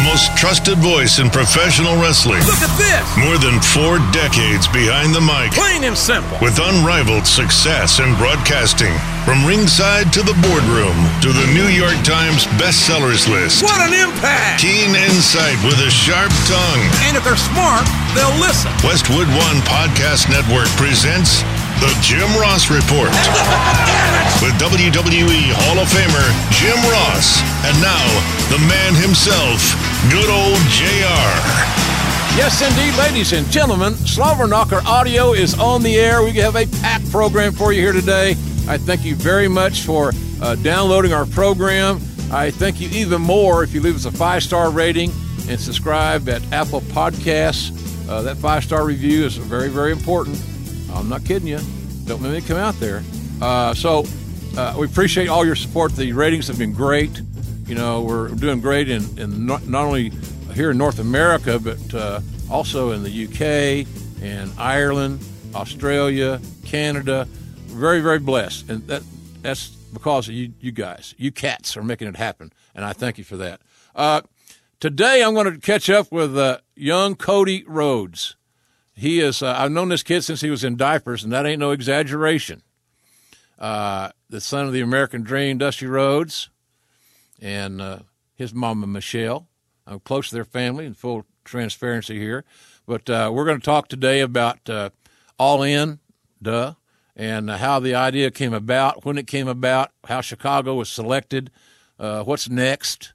the most trusted voice in professional wrestling. Look at this! More than four decades behind the mic. Plain and simple. With unrivaled success in broadcasting. From ringside to the boardroom to the New York Times bestsellers list. What an impact! Keen insight with a sharp tongue. And if they're smart, they'll listen. Westwood One Podcast Network presents The Jim Ross Report. with WWE Hall of Famer Jim Ross. And now, the man himself, good old JR. Yes, indeed, ladies and gentlemen. Slobber Knocker Audio is on the air. We have a packed program for you here today. I thank you very much for uh, downloading our program. I thank you even more if you leave us a five star rating and subscribe at Apple Podcasts. Uh, that five star review is very, very important. I'm not kidding you. Don't make me come out there. Uh, so uh, we appreciate all your support. The ratings have been great. You know, we're doing great in, in not, not only here in North America, but uh, also in the UK and Ireland, Australia, Canada. Very, very blessed, and that that's because of you, you guys. You cats are making it happen, and I thank you for that. Uh, today, I'm going to catch up with uh, young Cody Rhodes. He is. Uh, I've known this kid since he was in diapers, and that ain't no exaggeration. Uh, the son of the American Dream, Dusty Rhodes, and uh, his mama Michelle. I'm close to their family in full transparency here. But uh, we're going to talk today about uh, All In, duh, and how the idea came about, when it came about, how Chicago was selected, uh, what's next,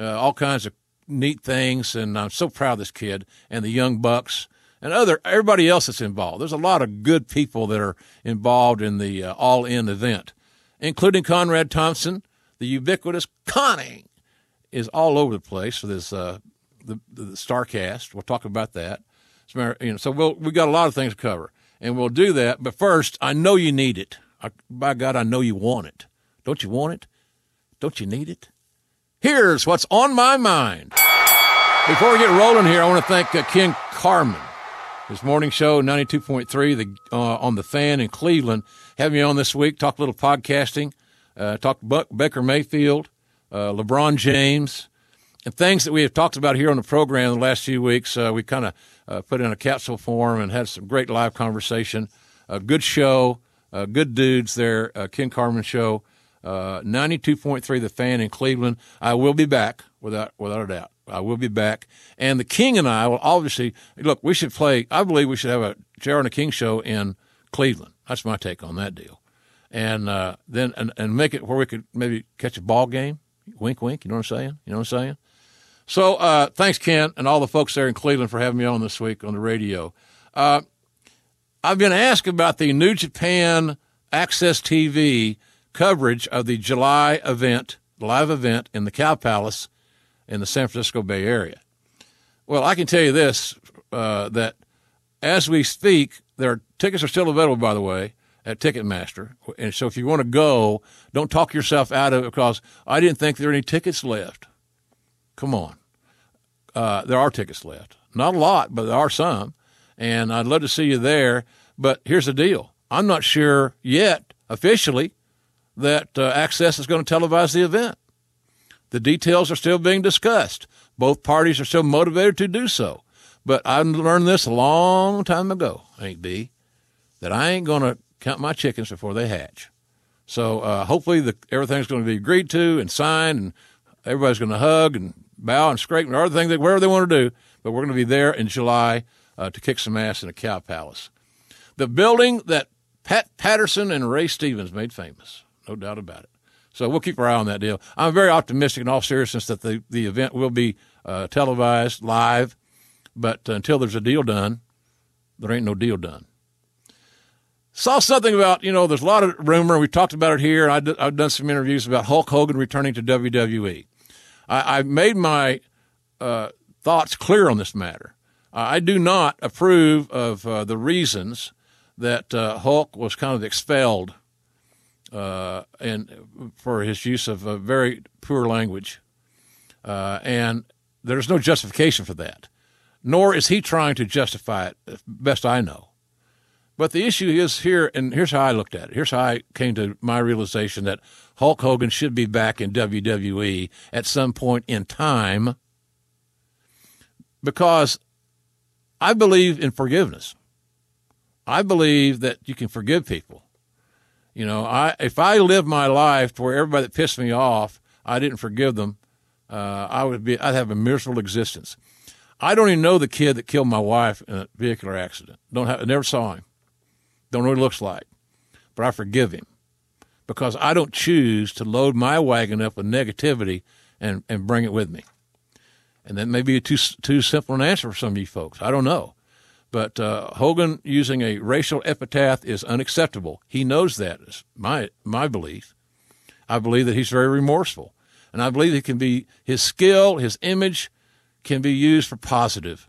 all kinds of neat things. And I'm so proud of this kid and the young Bucks and other everybody else that's involved. There's a lot of good people that are involved in the uh, All In event, including Conrad Thompson, the ubiquitous Connie is all over the place for this uh, the, the Starcast. We'll talk about that. So, you know, so we'll we got a lot of things to cover, and we'll do that. But first, I know you need it. I, by God, I know you want it. Don't you want it? Don't you need it? Here's what's on my mind. Before we get rolling here, I want to thank uh, Ken Carman, his morning show, 92.3 the, uh, on the fan in Cleveland. Having me on this week, talk a little podcasting, uh, talk Buck, Baker Mayfield, uh, LeBron James, and things that we have talked about here on the program the last few weeks. Uh, we kind of uh, put in a capsule form and had some great live conversation. A good show, uh, good dudes there. Ken Carman show, uh, ninety two point three, the fan in Cleveland. I will be back without without a doubt. I will be back, and the King and I will obviously look. We should play. I believe we should have a JR and the King show in Cleveland. That's my take on that deal, and uh, then and, and make it where we could maybe catch a ball game Wink, wink. You know what I'm saying? You know what I'm saying? So uh, thanks, Ken, and all the folks there in Cleveland for having me on this week on the radio. Uh, I've been asked about the New Japan AXS TV coverage of the July event, live event in the Cow Palace in the San Francisco Bay Area. Well, I can tell you this uh, that as we speak, their tickets are still available, by the way at Ticketmaster. And so if you want to go, don't talk yourself out of it because I didn't think there were any tickets left. Come on. Uh, there are tickets left. Not a lot, but there are some. And I'd love to see you there. But here's the deal I'm not sure yet, officially, that uh, AXS is going to televise the event. The details are still being discussed. Both parties are still motivated to do so. But I learned this a long time ago, Ain't B, that I ain't going to count my chickens before they hatch. So uh, hopefully the, everything's going to be agreed to and signed, and everybody's going to hug and bow and scrape and other things, whatever they want to do. But we're going to be there in July uh, to kick some ass in a cow palace. The building that Pat Patterson and Ray Stevens made famous, no doubt about it. So we'll keep our eye on that deal. I'm very optimistic in all seriousness that the, the event will be uh, televised live, but until there's a deal done, there ain't no deal done. Saw something about you know there's a lot of rumor. We talked about it here I have done some interviews about hulk hogan returning to wwe I, I made my uh, thoughts clear on this matter. I do not approve of uh, the reasons that uh, hulk was kind of expelled uh, and for his use of very poor language uh, and there's no justification for that nor is he trying to justify it best i know but the issue is here, and here's how I looked at it. Here's how I came to my realization that Hulk Hogan should be back in WWE at some point in time. because I believe in forgiveness. I believe that you can forgive people. You know, I if I lived my life to where everybody that pissed me off, I didn't forgive them, uh, I would be I'd have a miserable existence. I don't even know the kid that killed my wife in a vehicular accident. Don't have, never saw him. Don't know what he looks like, but I forgive him because I don't choose to load my wagon up with negativity and, and bring it with me. And that may be too too simple an answer for some of you folks. I don't know. But uh, Hogan using a racial epithet is unacceptable. He knows that. Is my my belief. I believe that he's very remorseful, and I believe he can be his skill, his image, can be used for positive.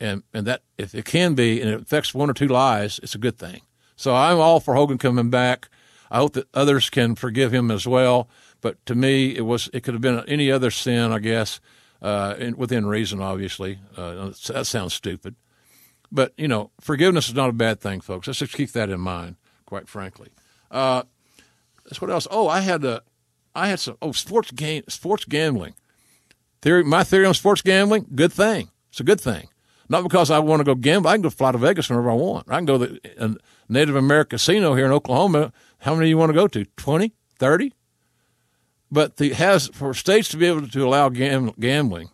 And and that if it can be, and it affects one or two lives, it's a good thing. So I'm all for Hogan coming back. I hope that others can forgive him as well. But to me, it was it could have been any other sin, I guess, uh, in, within reason. Obviously, uh, that sounds stupid. But, you know, forgiveness is not a bad thing, folks. Let's just keep that in mind, quite frankly. Uh, what else. Oh, I had a, I had some, oh, sports game, sports gambling. Theory, my theory on sports gambling, good thing. It's a good thing. Not because I want to go gamble. I can go fly to Vegas whenever I want. I can go to a Native American casino here in Oklahoma. How many do you want to go to? 20, 30? But the has for states to be able to allow gam, gambling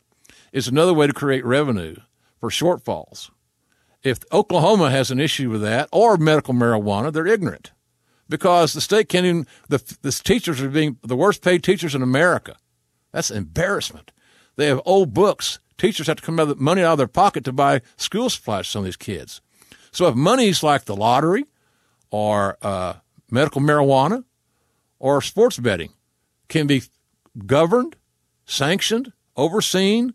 is another way to create revenue for shortfalls if Oklahoma has an issue with that or medical marijuana, they're ignorant because the state can't even, the, the teachers are being the worst paid teachers in America. That's embarrassment. They have old books. Teachers have to come out of money out of their pocket to buy school supplies for some of these kids. So if money's like the lottery or uh, medical marijuana or sports betting can be governed, sanctioned, overseen,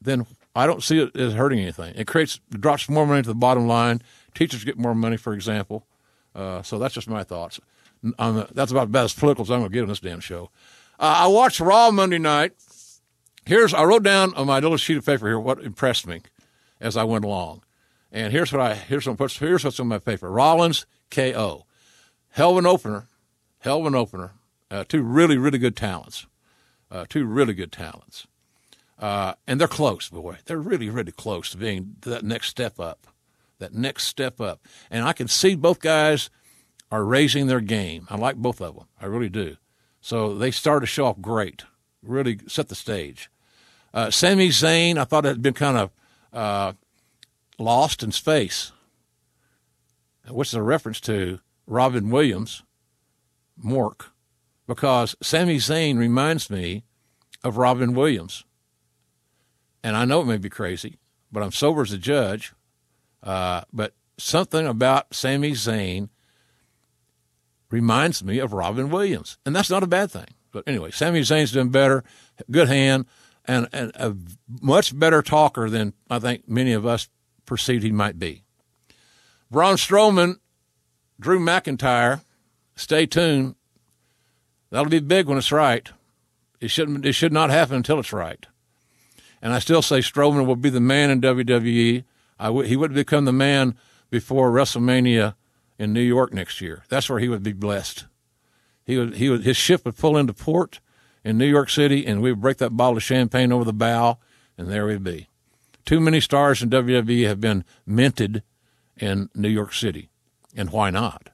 then I don't see it as hurting anything. It creates drops more money to the bottom line. Teachers get more money, for example. Uh, so that's just my thoughts. That's about as political as I'm going to get on this damn show. Uh, I watched Raw Monday night. Here's I wrote down on my little sheet of paper here what impressed me as I went along, and here's what I here's what here's what's on my paper. Rollins KO, hell of an opener, hell of an opener. Uh, two really really good talents, uh, two really good talents. Uh, and they're close, boy. They're really, really close to being to that next step up, that next step up. And I can see both guys are raising their game. I like both of them. I really do. So they started to show off great, really set the stage. Uh, Sami Zayn, I thought it had been kind of uh, lost in space, which is a reference to Robin Williams, Mork, because Sami Zayn reminds me of Robin Williams and I know it may be crazy, but I'm sober as a judge. Uh, but something about Sami Zayn reminds me of Robin Williams, and that's not a bad thing. But anyway, Sami Zayn's doing better, good hand, and, and a much better talker than I think many of us perceived he might be. Braun Strowman, Drew McIntyre, stay tuned. That'll be big when it's right. It shouldn't. It should not happen until it's right. And I still say Strowman will be the man in WWE. He would become the man before WrestleMania in New York next year. That's where he would be blessed. He would, he would, his ship would pull into port in New York City, and we would break that bottle of champagne over the bow, and there we'd be. Too many stars in WWE have been minted in New York City, and why not?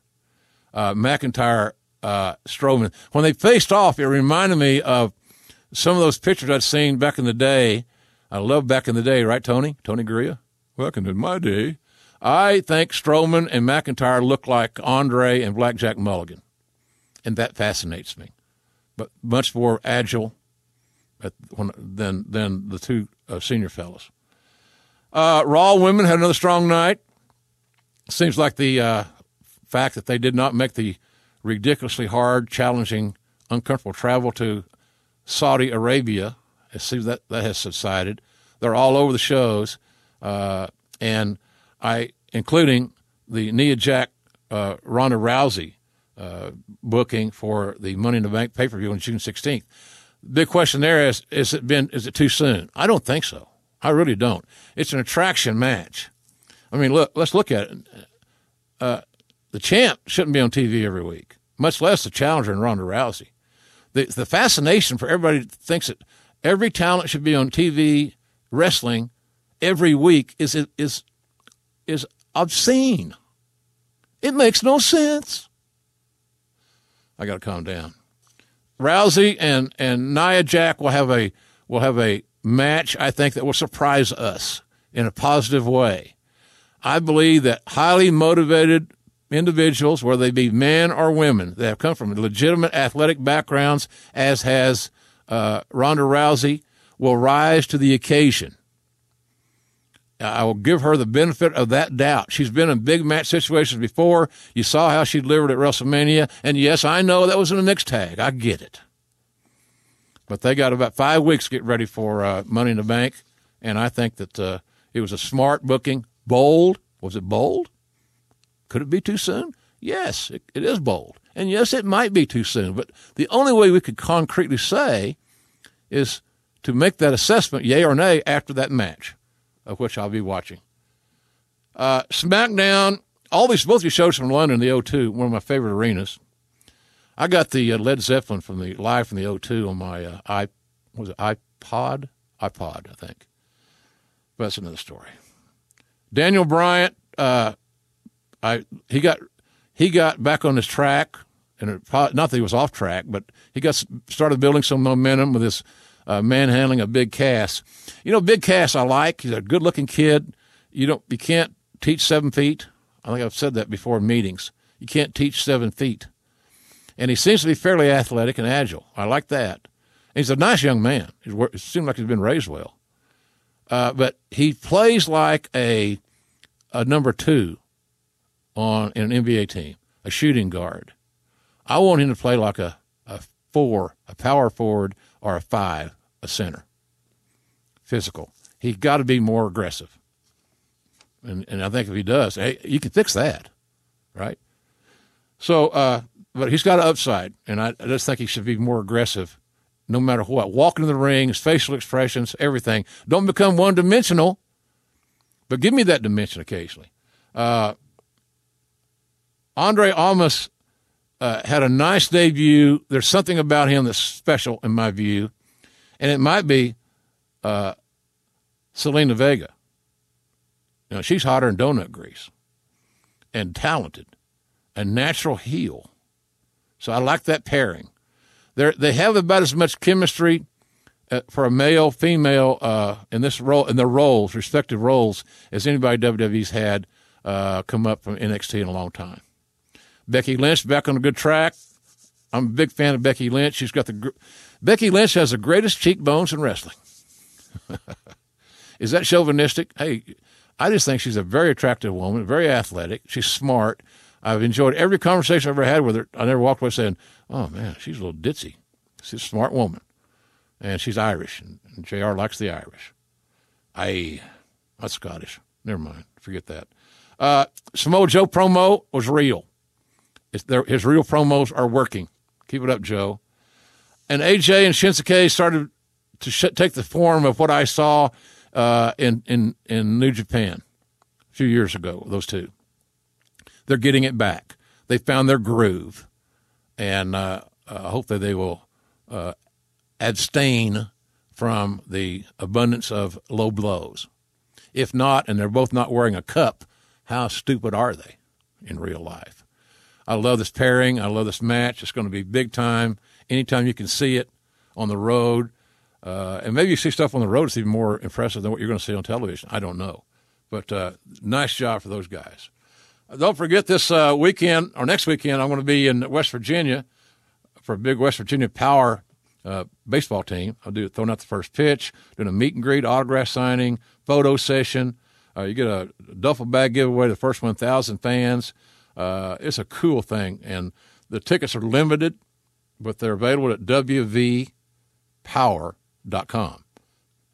Uh, McIntyre, uh, Strowman, when they faced off, it reminded me of some of those pictures I'd seen back in the day I love back in the day, right, Tony? Tony Gurria? Back in my day. I think Strowman and McIntyre look like Andre and Blackjack Mulligan, and that fascinates me. But much more agile than than the two uh, senior fellows. Uh, Raw women had another strong night. Seems like the uh, fact that they did not make the ridiculously hard, challenging, uncomfortable travel to Saudi Arabia it seems that that has subsided. They're all over the shows, uh, and I, including the Nia Jax uh, Ronda Rousey uh, booking for the Money in the Bank pay per view on June 16th. Big question there is: Is it been? Is it too soon? I don't think so. I really don't. It's an attraction match. I mean, look. Let's look at it. Uh, the champ shouldn't be on TV every week, much less the challenger in Ronda Rousey. The the fascination for everybody thinks that Every talent should be on TV wrestling every week is is is obscene. It makes no sense. I got to calm down. Rousey and and Nia Jax will have a will have a match. I think that will surprise us in a positive way. I believe that highly motivated individuals, whether they be men or women, that have come from legitimate athletic backgrounds, as has uh, Ronda Rousey, will rise to the occasion. I will give her the benefit of that doubt. She's been in big match situations before. You saw how she delivered at WrestleMania. And yes, I know that was in a mixed tag. I get it. But they got about five weeks to get ready for uh, Money in the Bank. And I think that uh, it was a smart booking. Bold. Was it bold? Could it be too soon? Yes, it, it is bold. And yes, it might be too soon. But the only way we could concretely say is to make that assessment, yay or nay, after that match of which I'll be watching. Uh, SmackDown, all these both these shows from London, the O2, one of my favorite arenas. I got the uh, Led Zeppelin from the live from the O2 on my uh, i was it iPod iPod I think. But that's another story. Daniel Bryan, uh, I he got he got back on his track, and it, not that he was off track, but he got started building some momentum with his uh, manhandling a Big Cass. You know, Big Cass I like. He's a good looking kid. You don't you can't teach seven feet. I think I've said that before in meetings. You can't teach seven feet. And he seems to be fairly athletic and agile. I like that. And he's a nice young man. He seems like he's been raised well. Uh, but he plays like a a number two on an NBA team, a shooting guard. I want him to play like a, a four, a power forward, or a five a center. Physical. He's got to be more aggressive. And, and I think if he does, hey, you can fix that, right? So, uh, but he's got an upside, and I, I just think he should be more aggressive no matter what. Walking in the ring, his facial expressions, everything. Don't become one dimensional, but give me that dimension occasionally. Uh, Andre Almas uh, had a nice debut. There's something about him that's special in my view and it might be uh, Zelina Vega. You know, she's hotter than donut grease, and talented, a natural heel. So I like that pairing. They they have about as much chemistry uh, for a male female uh, in this role in their roles, respective roles, as anybody WWE's had uh, come up from NXT in a long time. Becky Lynch back on a good track. I'm a big fan of Becky Lynch. She's got the Becky Lynch has the greatest cheekbones in wrestling. Is that chauvinistic? Hey, I just think she's a very attractive woman, very athletic. She's smart. I've enjoyed every conversation I've ever had with her. I never walked away saying, "Oh man, she's a little ditzy." She's a smart woman, and she's Irish, and, and Jr. likes the Irish. I, that's Scottish. Never mind, forget that. Uh, Samoa Joe promo was real. His real promos are working. Keep it up, Joe and AJ and Shinsuke started to sh- take the form of what I saw uh, in in in New Japan a few years ago. Those two, they're getting it back. They found their groove, and uh, uh, hopefully they will uh, abstain from the abundance of low blows. If not, and they're both not wearing a cup, how stupid are they in real life? I love this pairing. I love this match. It's going to be big time anytime you can see it on the road. Uh, and maybe you see stuff on the road that's even more impressive than what you're going to see on television. I don't know. But uh, nice job for those guys. Don't forget this uh, weekend or next weekend, I'm going to be in West Virginia for a big West Virginia Power uh, baseball team. I'll do throwing out the first pitch, doing a meet and greet, autograph signing, photo session. Uh, you get a duffel bag giveaway to the first 1,000 fans. It's a cool thing, and the tickets are limited but they're available at wvpower.com.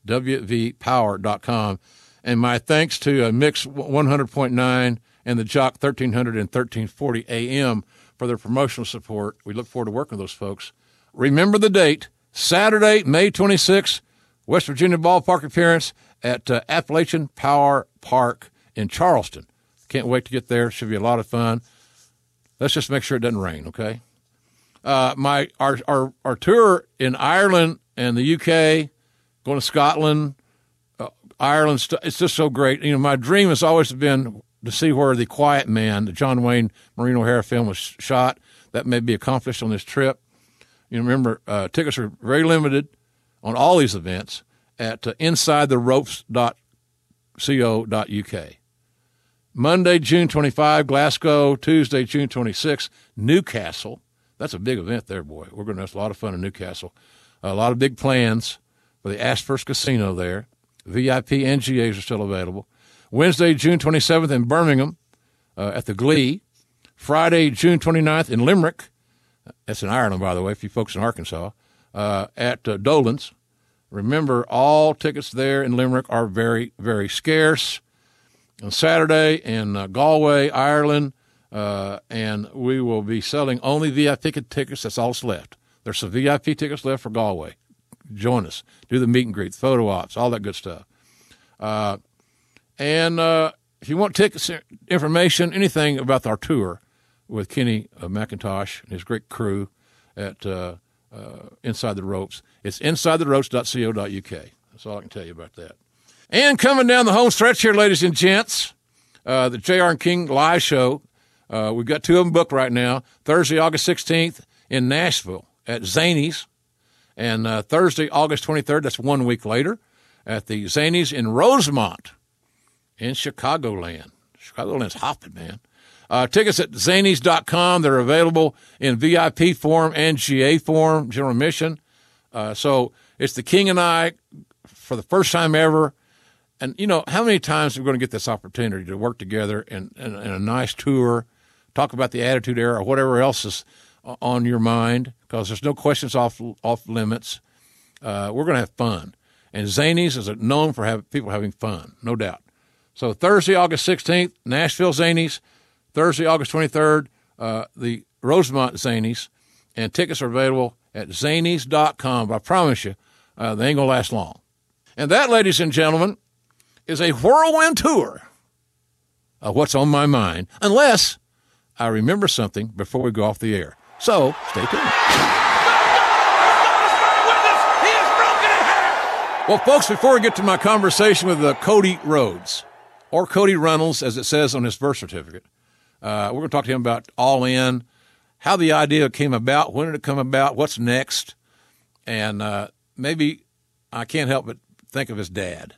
wvpower.com. And my thanks to uh, Mix 100.9 and the Jock 1300 and 1340 AM for their promotional support. We look forward to working with those folks. Remember the date Saturday, May 26th, West Virginia ballpark appearance at uh, Appalachian Power Park in Charleston. Can't wait to get there. Should be a lot of fun. Let's just make sure it doesn't rain, okay? uh, my our, our our tour in Ireland and the UK, going to Scotland, uh, Ireland. It's just so great. You know, my dream has always been to see where the Quiet Man, the John Wayne Maureen O'Hara film, was shot. That may be accomplished on this trip. You know, remember, uh, tickets are very limited on all these events at uh, insidetheropes.co.uk. Monday, June 25, Glasgow. Tuesday, June 26, Newcastle. That's a big event there, boy. We're going to have a lot of fun in Newcastle. A lot of big plans for the Ashford Casino there. VIP NGAs are still available. Wednesday, June 27th in Birmingham uh, at the Glee. Friday, June 29th in Limerick. That's in Ireland, by the way, if you folks in Arkansas, uh, at uh, Dolan's. Remember, all tickets there in Limerick are very, very scarce. On Saturday in uh, Galway, Ireland, uh, and we will be selling only VIP tickets. That's all that's left. There's some VIP tickets left for Galway. Join us. Do the meet and greet, photo ops, all that good stuff. Uh, and uh, if you want tickets, information, anything about our tour with Kenny uh, McIntosh and his great crew at uh, Inside the Ropes, it's insidetheropes.co.uk. That's all I can tell you about that. And coming down the home stretch here, ladies and gents, uh, the J.R. and King live show. Uh, we've got two of them booked right now. Thursday, August 16th in Nashville at Zanies, and uh, Thursday, August 23rd, that's one week later, at the Zanies in Rosemont in Chicagoland. Chicagoland's hopping, man. Uh, tickets at zanies.com. They're available in VIP form and GA form, general admission. Uh, so it's the King and I for the first time ever. And, you know, how many times are we going to get this opportunity to work together in a nice tour, talk about the Attitude Era or whatever else is on your mind? Because there's no questions off, off limits. Uh, we're going to have fun. And Zanies is known for have, people having fun, no doubt. So Thursday, August 16th, Nashville Zanies. Thursday, August 23rd, uh, the Rosemont Zanies. And tickets are available at zanies.com. But I promise you, uh, they ain't going to last long. And that, ladies and gentlemen, is a whirlwind tour of what's on my mind, unless I remember something before we go off the air. So stay tuned. Well, folks, before we get to my conversation with uh, Cody Rhodes, or Cody Runnels, as it says on his birth certificate, uh, we're going to talk to him about All In, how the idea came about, when did it come about, what's next, and uh, maybe I can't help but think of his dad.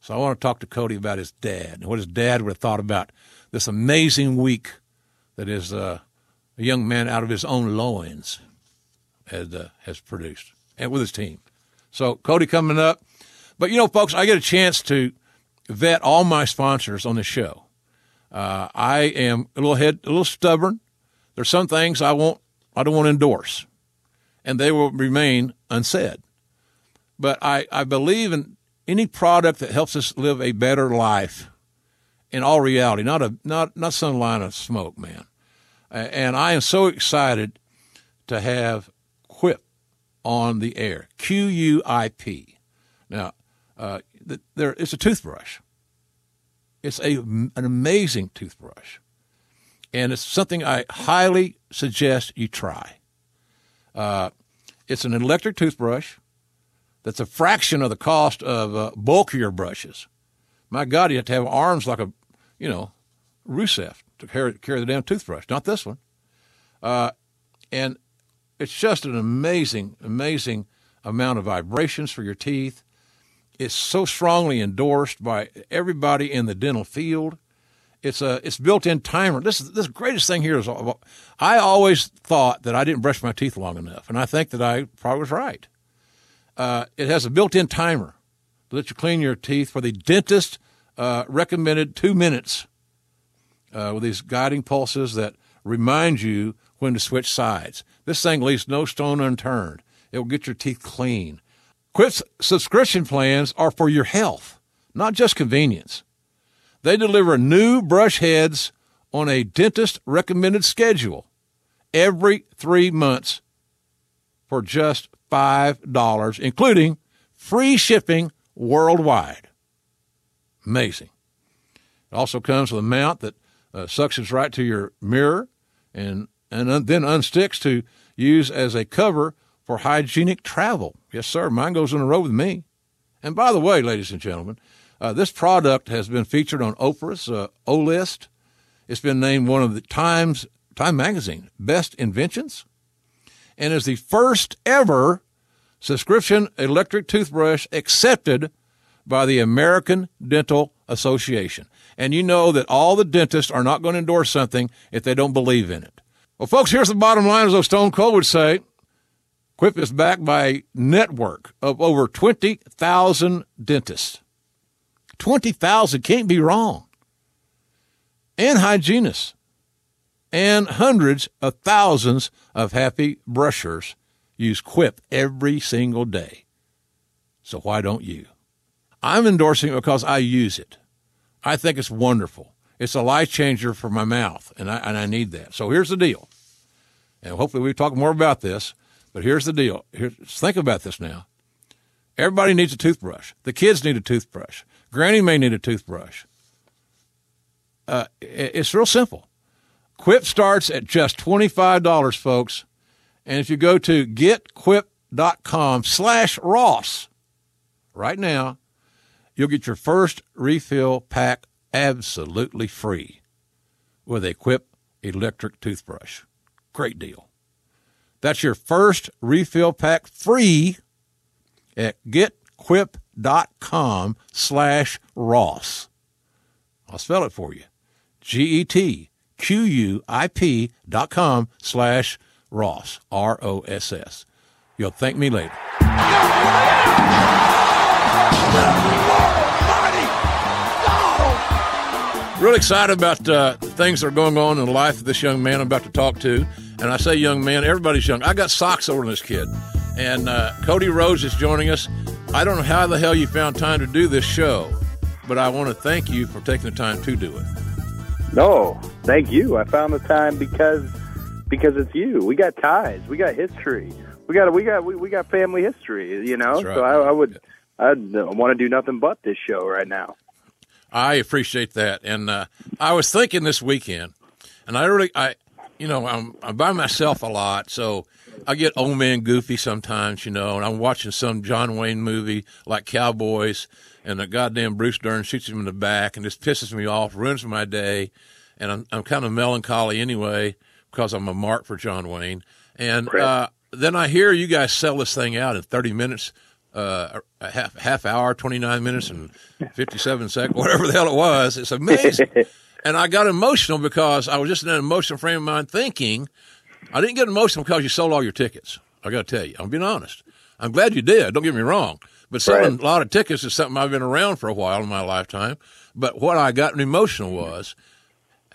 So I want to talk to Cody about his dad and what his dad would have thought about this amazing week that uh, a young man out of his own loins has, uh, has produced, and with his team. So Cody coming up. But you know, folks, I get a chance to vet all my sponsors on the show. Uh, I am a little head, a little stubborn. There's some things I won't, I don't want to endorse, and they will remain unsaid. But I, I believe in any product that helps us live a better life in all reality, not a not not some line of smoke, man. And I am so excited to have Quip on the air. Q U I P. Now, uh, there it's a toothbrush. It's a an amazing toothbrush, and it's something I highly suggest you try. Uh, it's an electric toothbrush that's a fraction of the cost of uh, bulkier brushes. My God, you have to have arms like a, you know, Rusev to carry, carry the damn toothbrush, not this one. Uh, and it's just an amazing, amazing amount of vibrations for your teeth. It's so strongly endorsed by everybody in the dental field. It's a it's built-in timer. This is this greatest thing here is I always thought that I didn't brush my teeth long enough, and I think that I probably was right. Uh, it has a built-in timer to let you clean your teeth for the dentist uh, recommended two minutes uh, with these guiding pulses that remind you when to switch sides. This thing leaves no stone unturned. It will get your teeth clean. Quip's subscription plans are for your health, not just convenience. They deliver new brush heads on a dentist recommended schedule every three months for just $5, including free shipping worldwide. Amazing. It also comes with a mount that uh, suctions right to your mirror and, and un- then unsticks to use as a cover for hygienic travel. Yes, sir. Mine goes on the road with me. And by the way, ladies and gentlemen, Uh, this product has been featured on Oprah's uh, O List. It's been named one of the Times Time Magazine best inventions, and is the first ever subscription electric toothbrush accepted by the American Dental Association. And you know that all the dentists are not going to endorse something if they don't believe in it. Well, folks, here's the bottom line, as though Stone Cold would say. Quip is backed by a network of over 20,000 dentists. 20,000 can't be wrong. And hygienists. And hundreds of thousands of happy brushers use Quip every single day. So why don't you? I'm endorsing it because I use it. I think it's wonderful. It's a life changer for my mouth, and I, and I need that. So here's the deal. And hopefully we talk more about this, but here's the deal. Here, think about this now. Everybody needs a toothbrush. The kids need a toothbrush. Granny may need a toothbrush. Uh, it's real simple. Quip starts at just $25, folks. And if you go to getquip.com slash Ross right now, you'll get your first refill pack absolutely free with a Quip electric toothbrush. Great deal. That's your first refill pack free at getquip.com slash Ross. I'll spell it for you. G-E-T-Q-U-I-P dot com slash Ross, R-O-S-S. You'll thank me later. Really excited about uh, things that are going on in the life of this young man I'm about to talk to. And I say young man, everybody's young. I got socks over this kid. And uh, Cody Rhodes is joining us. I don't know how the hell you found time to do this show, but I want to thank you for taking the time to do it. No, thank you. I found the time because because it's you. We got ties. We got history. We got we got we, we got family history. You know, right. so I, I would I want to do nothing but this show right now. I appreciate that, and uh, I was thinking this weekend, and I really I you know I'm I'm by myself a lot, so I get old man goofy sometimes, you know, and I'm watching some John Wayne movie like Cowboys, and the goddamn Bruce Dern shoots him in the back, and just pisses me off, ruins my day, and I'm I'm kind of melancholy anyway because I'm a mark for John Wayne, and uh, then I hear you guys sell this thing out in 30 minutes. Uh, a half half hour, twenty nine minutes and fifty seven seconds, whatever the hell it was. It's amazing, and I got emotional because I was just in an emotional frame of mind, thinking I didn't get emotional because you sold all your tickets. I got to tell you, I'm being honest. I'm glad you did. Don't get me wrong, but selling Right. a lot of tickets is something I've been around for a while in my lifetime. But what I got emotional was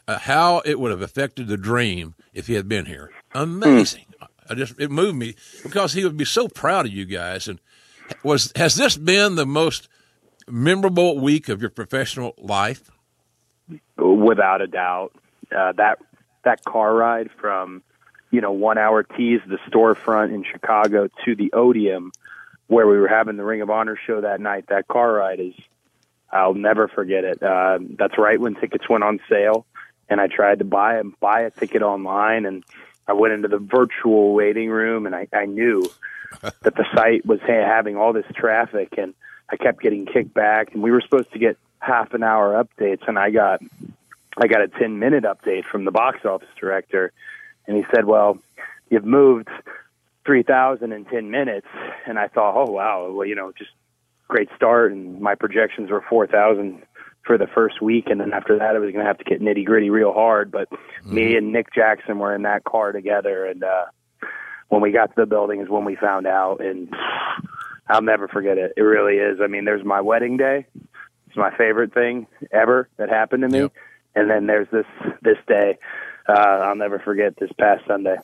uh, how it would have affected the dream if he had been here. Amazing. I just it moved me because he would be so proud of you guys. And was has this been the most memorable week of your professional life? without a doubt. Uh, that that car ride from you know one hour tease the storefront in Chicago to the Odeum, where we were having the Ring of Honor show that night. That car ride is I'll never forget it. Uh, that's right when tickets went on sale, and I tried to buy a buy a ticket online, and I went into the virtual waiting room, and I, I knew that the site was ha- having all this traffic, and I kept getting kicked back, and we were supposed to get half an hour updates, and I got I got a 10 minute update from the box office director, and he said, "Well, you've moved 3,000 in 10 minutes," and I thought, "Oh wow, well you know just great start." And my projections were 4,000 for the first week, and then after that, I was going to have to get nitty gritty real hard. But me and Nick Jackson were in that car together, and uh, when we got to the building is when we found out, and I'll never forget it. It really is. I mean, there's my wedding day. It's my favorite thing ever that happened to me. Yep. And then there's this this day. Uh, I'll never forget this past Sunday.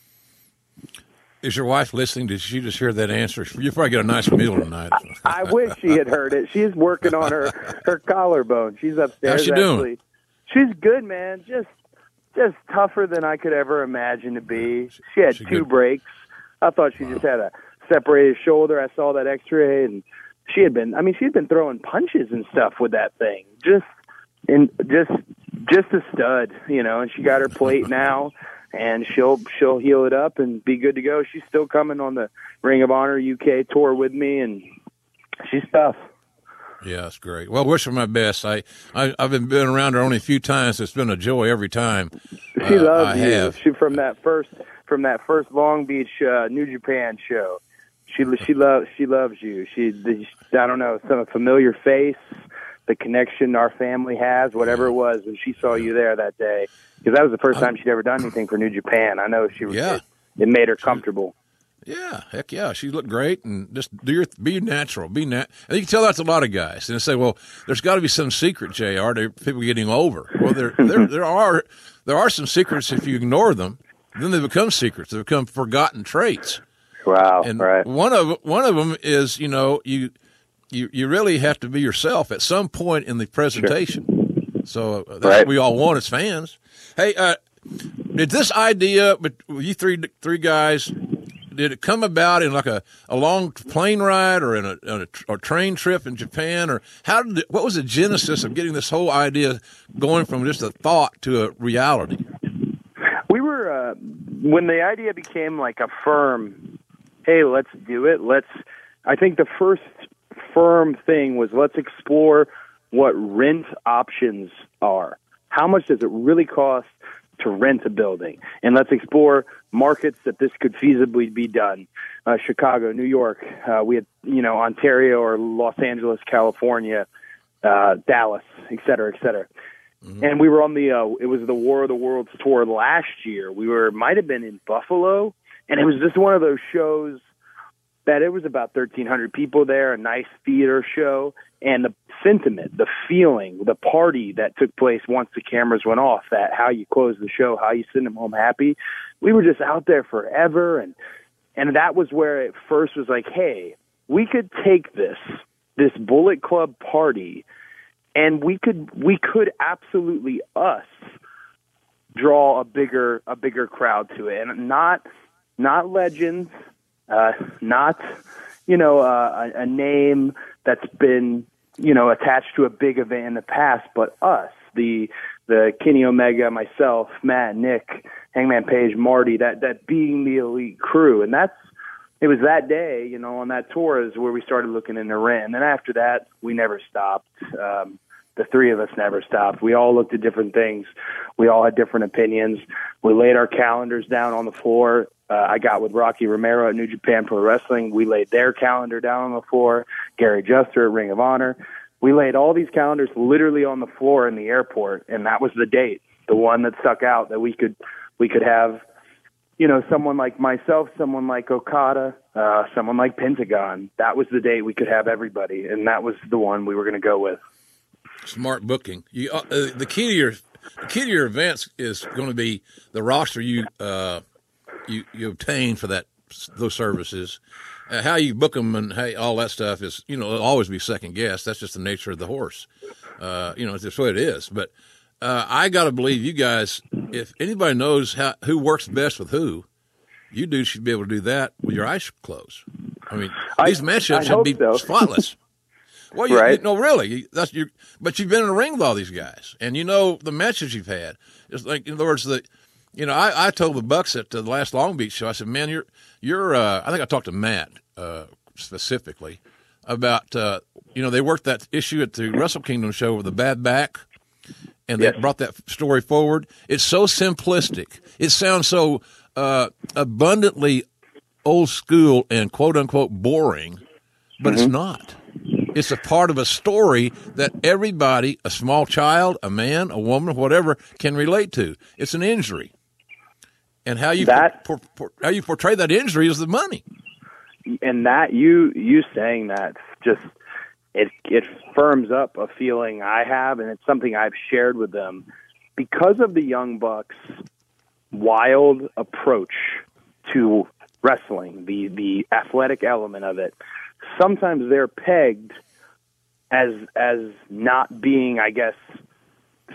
Is your wife listening? Did she just hear that answer? You probably get a nice meal tonight. I wish she had heard it. She's working on her her collarbone. She's upstairs. How's she doing? She's good, man. Just just tougher than I could ever imagine to be. She had She two good? breaks. I thought she just had a separated shoulder. I saw that X-ray, and she had been. I mean, she had been throwing punches and stuff with that thing. Just and just just a stud, you know. And she got her plate now, and she'll she'll heal it up and be good to go. She's still coming on the Ring of Honor UK tour with me, and she's tough. Yeah, it's great. Well, wish her my best. I, I I've been been around her only a few times. It's been a joy every time. She uh, loves I you. have. She from that first from that first Long Beach uh, New Japan show. She she loves she loves you. She I don't know some familiar face, the connection our family has, whatever it was when she saw you there that day. Because that was the first time she'd ever done anything for New Japan. I know she was. Yeah. It, it made her comfortable. Yeah, heck yeah, she looked great, and just do your be natural, be nat. And you can tell that's a lot of guys, and they say, well, there's got to be some secret, Jr. To people getting over. Well, there there there are there are some secrets if you ignore them, then they become secrets. They become forgotten traits. Wow. And right. one of one of them is you know you you you really have to be yourself at some point in the presentation. So uh, that's Right. what we all want as fans. Hey, uh, did this idea, but you three three guys, did it come about in like a, a long plane ride or in a, on a, train trip in Japan, or how did it, what was the genesis of getting this whole idea going from just a thought to a reality? We were uh, when the idea became like a firm. Hey, let's do it. Let's. I think the first firm thing was let's explore what rent options are. How much does it really cost to rent a building? And let's explore markets that this could feasibly be done. Uh, Chicago, New York, uh, we had you know Ontario or Los Angeles, California, uh, Dallas, et cetera, et cetera. And we were on the uh, it was the War of the Worlds tour last year. We were might have been in Buffalo, and it was just one of those shows that it was about 1300 people there, a nice theater show, and the sentiment, the feeling, the party that took place once the cameras went off, that how you close the show, how you send them home happy. We were just out there forever and and that was where it first was like, hey, we could take this this Bullet Club party and we could we could absolutely us draw a bigger a bigger crowd to it and not not legends uh not you know uh, a, a name that's been you know attached to a big event in the past but us the the Kenny Omega myself Matt Nick Hangman Page Marty that that being the elite crew and that's it was that day, you know, on that tour is where we started looking into rent. And then after that, we never stopped. Um, the three of us never stopped. We all looked at different things. We all had different opinions. We laid our calendars down on the floor. Uh, I got with Rocky Romero at New Japan Pro Wrestling. We laid their calendar down on the floor. Gary Juster at Ring of Honor. We laid all these calendars literally on the floor in the airport, and that was the date, the one that stuck out that we could we could have you know, someone like myself, someone like Okada, uh, someone like Pentagon. That was the date we could have everybody, and that was the one we were going to go with. Smart booking. You, uh, uh, the key to your the key to your events is going to be the roster you uh, you you obtain for that those services. Uh, how you book them and how all that stuff is you know it'll always be second guess. That's just the nature of the horse. Uh, you know, it's just way it is. But uh, I got to believe you guys. If anybody knows how who works best with who, you dudes should be able to do that with your eyes closed. I mean, I- these matchups should be so. spotless. Well, you, Right. you- no, really, you- that's you. But you've been in a ring with all these guys, and you know the matches you've had. It's like, in other words, the, you know, I, I told the Bucks at the last Long Beach show. I said, "Man, you're, you're." Uh, I think I talked to Matt uh, specifically about, uh, you know, they worked that issue at the Wrestle Kingdom show with the bad back, and they Yes. brought that story forward. It's so simplistic. It sounds so uh, abundantly old school and quote unquote boring, but it's not. It's a part of a story that everybody, a small child, a man, a woman, whatever, can relate to. It's an injury, and how you That- por- por- how you portray that injury is the money. and that you you saying that just it it firms up a feeling I have, and it's something I've shared with them because of the Young Bucks' wild approach to wrestling, the the athletic element of it. Sometimes they're pegged as as not being, I guess,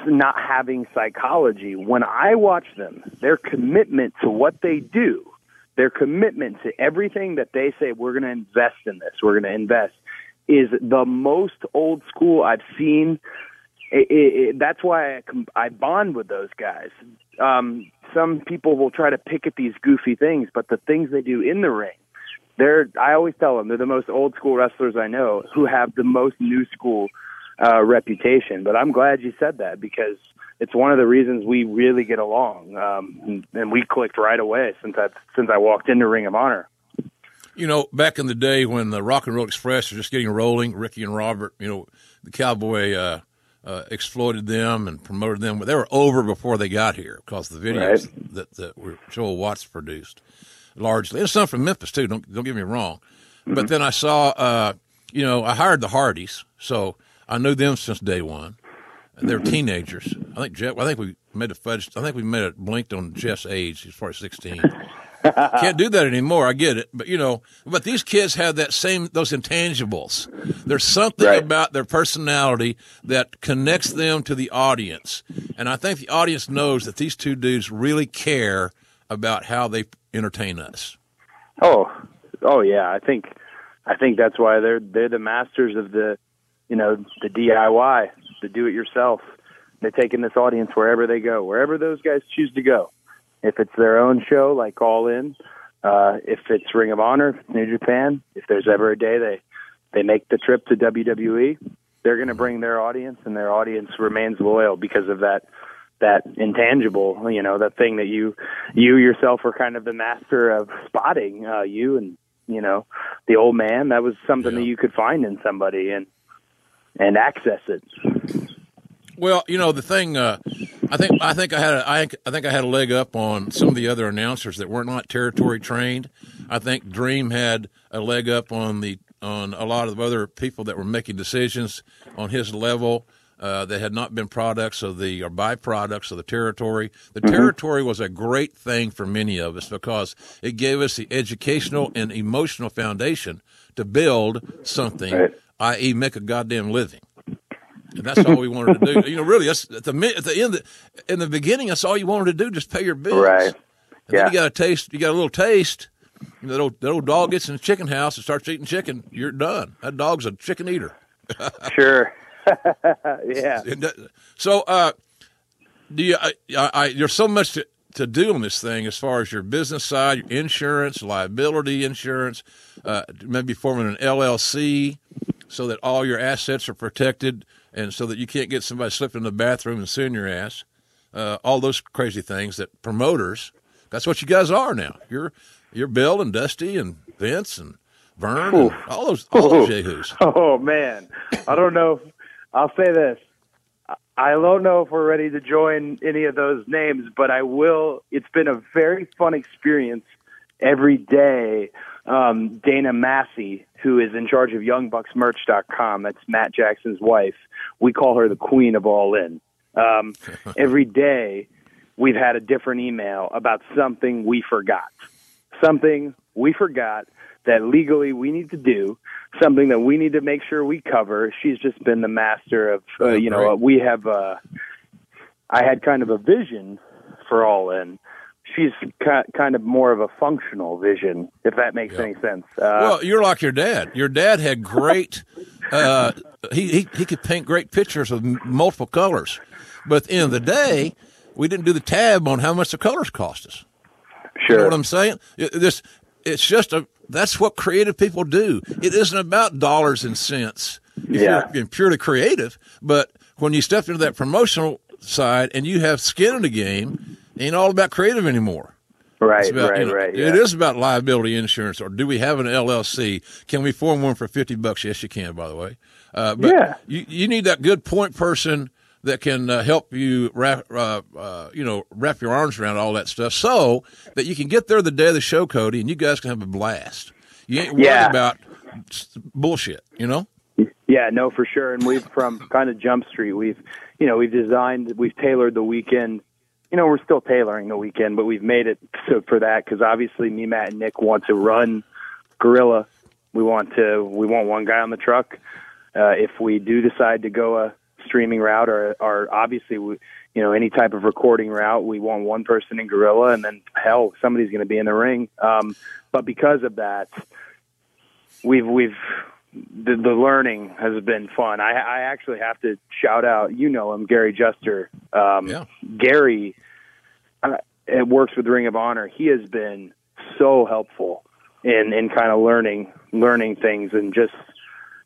not having psychology. When I watch them, their commitment to what they do their commitment to everything that they say we're going to invest in this, we're going to invest, is the most old school I've seen. It, it, it, that's why I, I bond with those guys. Um, some people will try to pick at these goofy things, but the things they do in the ring, they're I always tell them they're the most old school wrestlers I know who have the most new school uh, reputation. But I'm glad you said that because it's one of the reasons we really get along, um, and, and we clicked right away since I since I walked into Ring of Honor. You know, back in the day when the Rock and Roll Express was just getting rolling, Ricky and Robert, you know, the Cowboy uh, uh, exploited them and promoted them, but they were over before they got here because the videos Right. that, that were Joel Watts produced largely. And some from Memphis too. Don't don't get me wrong. But then I saw, uh, you know, I hired the Hardys, so I knew them since day one. They're teenagers. I think Jeff. I think we made a fudge. I think we made it blinked on Jeff's age He's probably sixteen. Can't do that anymore. I get it, but you know, but these kids have that same those intangibles. There's something Right. about their personality that connects them to the audience, and I think the audience knows that these two dudes really care about how they entertain us. Oh, oh yeah. I think, I think that's why they're they're the masters of the, you know, the DIY, the do it yourself. They're taking this audience wherever they go, wherever those guys choose to go. If it's their own show, like All In, uh, if it's Ring of Honor, if it's New Japan, if there's ever a day they they make the trip to WWE, they're going to bring their audience, and their audience remains loyal because of that that intangible, you know, that thing that you you yourself are kind of the master of spotting. Uh, you and you know the old man. That was something Yeah. that you could find in somebody and and access it. Well, you know the thing. Uh, I think I think I had a, I, think- I think I had a leg up on some of the other announcers that were not territory trained. I think Dream had a leg up on the on a lot of other people that were making decisions on his level uh, that had not been products of the or byproducts of the territory. The territory was a great thing for many of us because it gave us the educational and emotional foundation to build something, Right. i.e., make a goddamn living. And that's all we wanted to do. You know, really, that's at the at the end, in the beginning, that's all you wanted to do, just pay your bills. Right. And then Yeah. you got a taste. You got a little taste. You know, that old, that old dog gets in the chicken house and starts eating chicken. You're done. That dog's a chicken eater. Sure. yeah. So, uh, do you? I, I, I, there's so much to, to do on this thing as far as your business side, your insurance, liability insurance, uh, maybe forming an LLC so that all your assets are protected, and so that you can't get somebody slipping in the bathroom and suing your ass. Uh, all those crazy things that promoters. That's what you guys are now. You're you're Bill and Dusty and Vince and Vern and all those all those yahoos. Oh man, I don't know. If, I'll say this. I- I don't know if we're ready to join any of those names, but I will. It's been a very fun experience every day. Um, Dana Massey, who is in charge of YoungBucksMerch.com, that's Matt Jackson's wife. We call her the queen of all in. Um, every day, we've had a different email about something we forgot something we forgot that legally we need to do, something that we need to make sure we cover. She's just been the master of, uh, Oh, you know, great. uh, we have, uh, I had kind of a vision for All In. She's kind of more of a functional vision, if that makes Yeah. any sense. Uh, Well, you're like your dad. Your dad had great. Uh, he, he he could paint great pictures of multiple colors, but at the end of the day, we didn't do the tab on how much the colors cost us. You sure. know what I'm saying? It, this it's just a that's what creative people do. It isn't about dollars and cents. If Yeah. you're being purely creative, but when you step into that promotional side and you have skin in the game, ain't all about creative anymore. right, about, right, you know, right. It yeah. is about liability insurance, or do we have an LLC? Can we form one for fifty bucks? Yes, you can. By the way, uh, but Yeah. you you need that good point person that can uh, help you wrap uh, uh, you know wrap your arms around all that stuff, so that you can get there the day of the show, Cody, and you guys can have a blast. You ain't worried Yeah. about bullshit, you know. Yeah, no, for sure. And we've from kind of Jump Street, we've you know we've designed, we've tailored the weekend. You know, we're still tailoring the weekend, but we've made it so for that because obviously me, Matt, and Nick want to run Gorilla. We want to. We want one guy on the truck. Uh, if we do decide to go a streaming route, or, or obviously, we, you know, any type of recording route, we want one person in Gorilla, and then hell, somebody's going to be in the ring. Um, but because of that, we've we've the, the learning has been fun. I, I actually have to shout out, you know him, Gary Juster. Um, Yeah. Gary uh, it works with Ring of Honor. He has been so helpful in in kind of learning learning things and just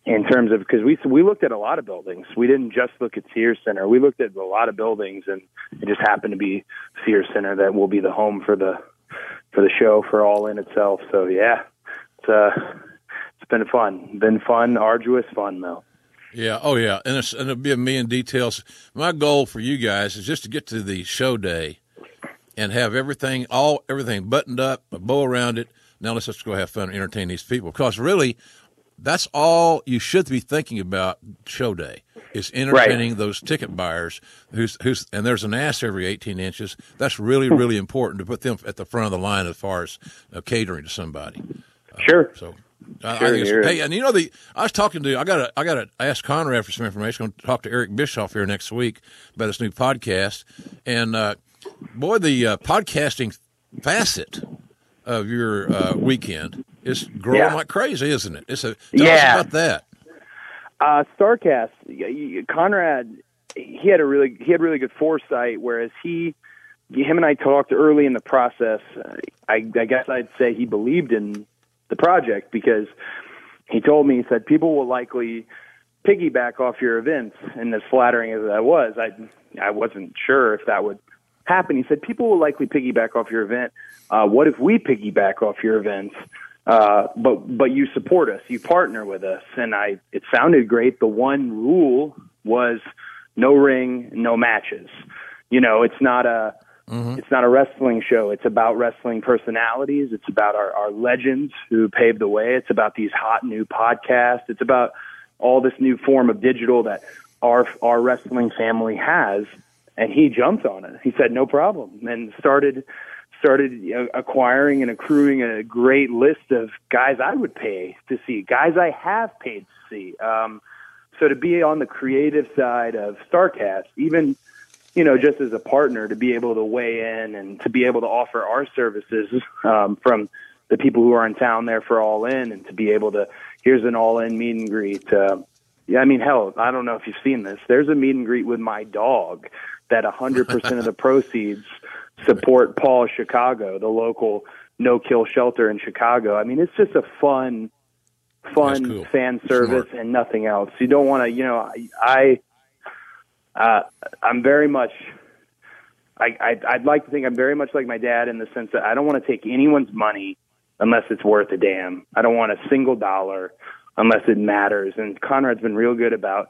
in terms of because we we looked at a lot of buildings. We didn't just look at Sears Center. We looked at a lot of buildings, and it just happened to be Sears Center that will be the home for the for the show for All In itself. So yeah, it's uh it's been fun, been fun, arduous fun though. Yeah. Oh, yeah. And, it's, and it'll be a million details. My goal for you guys is just to get to the show day and have everything, all everything buttoned up, a bow around it. Now let's just go have fun and entertain these people. Because really, that's all you should be thinking about show day is entertaining right. those ticket buyers who's who's and there's an ass every 18 inches that's really really important to put them at the front of the line as far as uh, catering to somebody sure uh, so Sure, hey, and you know the I was talking to I got to I got to ask Conrad for some information. I'm going to talk to Eric Bischoff here next week about this new podcast, and uh, boy, the uh, podcasting facet of your uh, weekend is growing yeah. like crazy, isn't it? It's a tell yeah. us about that. Uh, Starcast, Conrad, he had a really he had really good foresight. Whereas he, him and I talked early in the process. I, I guess I'd say he believed in the project because he told me he said people will likely piggyback off your events. And as flattering as that was i i wasn't sure if that would happen. He said people will likely piggyback off your event. Uh, what if we piggyback off your events? Uh, but but you support us. You partner with us. And i it sounded great. The one rule was no ring no matches. You know it's not a Mm-hmm. It's not a wrestling show. It's about wrestling personalities. It's about our, our legends who paved the way. It's about these hot new podcasts. It's about all this new form of digital that our our wrestling family has. And he jumped on it. He said no problem and started started acquiring and accruing a great list of guys I would pay to see, guys I have paid to see. Um, so to be on the creative side of Starcast, even you know, just as a partner to be able to weigh in and to be able to offer our services um, from the people who are in town there for All In and to be able to, here's an All In meet and greet. Uh, yeah, I mean, hell, I don't know if you've seen this. There's a meet and greet with my dog that 100% of the proceeds support PAWS Chicago, the local no kill shelter in Chicago. I mean, it's just a fun, fun cool. fan service Smart. and nothing else. You don't want to, you know, I, I uh, I'm very much. I, I I'd like to think I'm very much like my dad in the sense that I don't want to take anyone's money unless it's worth a damn. I don't want a single dollar unless it matters. And Conrad's been real good about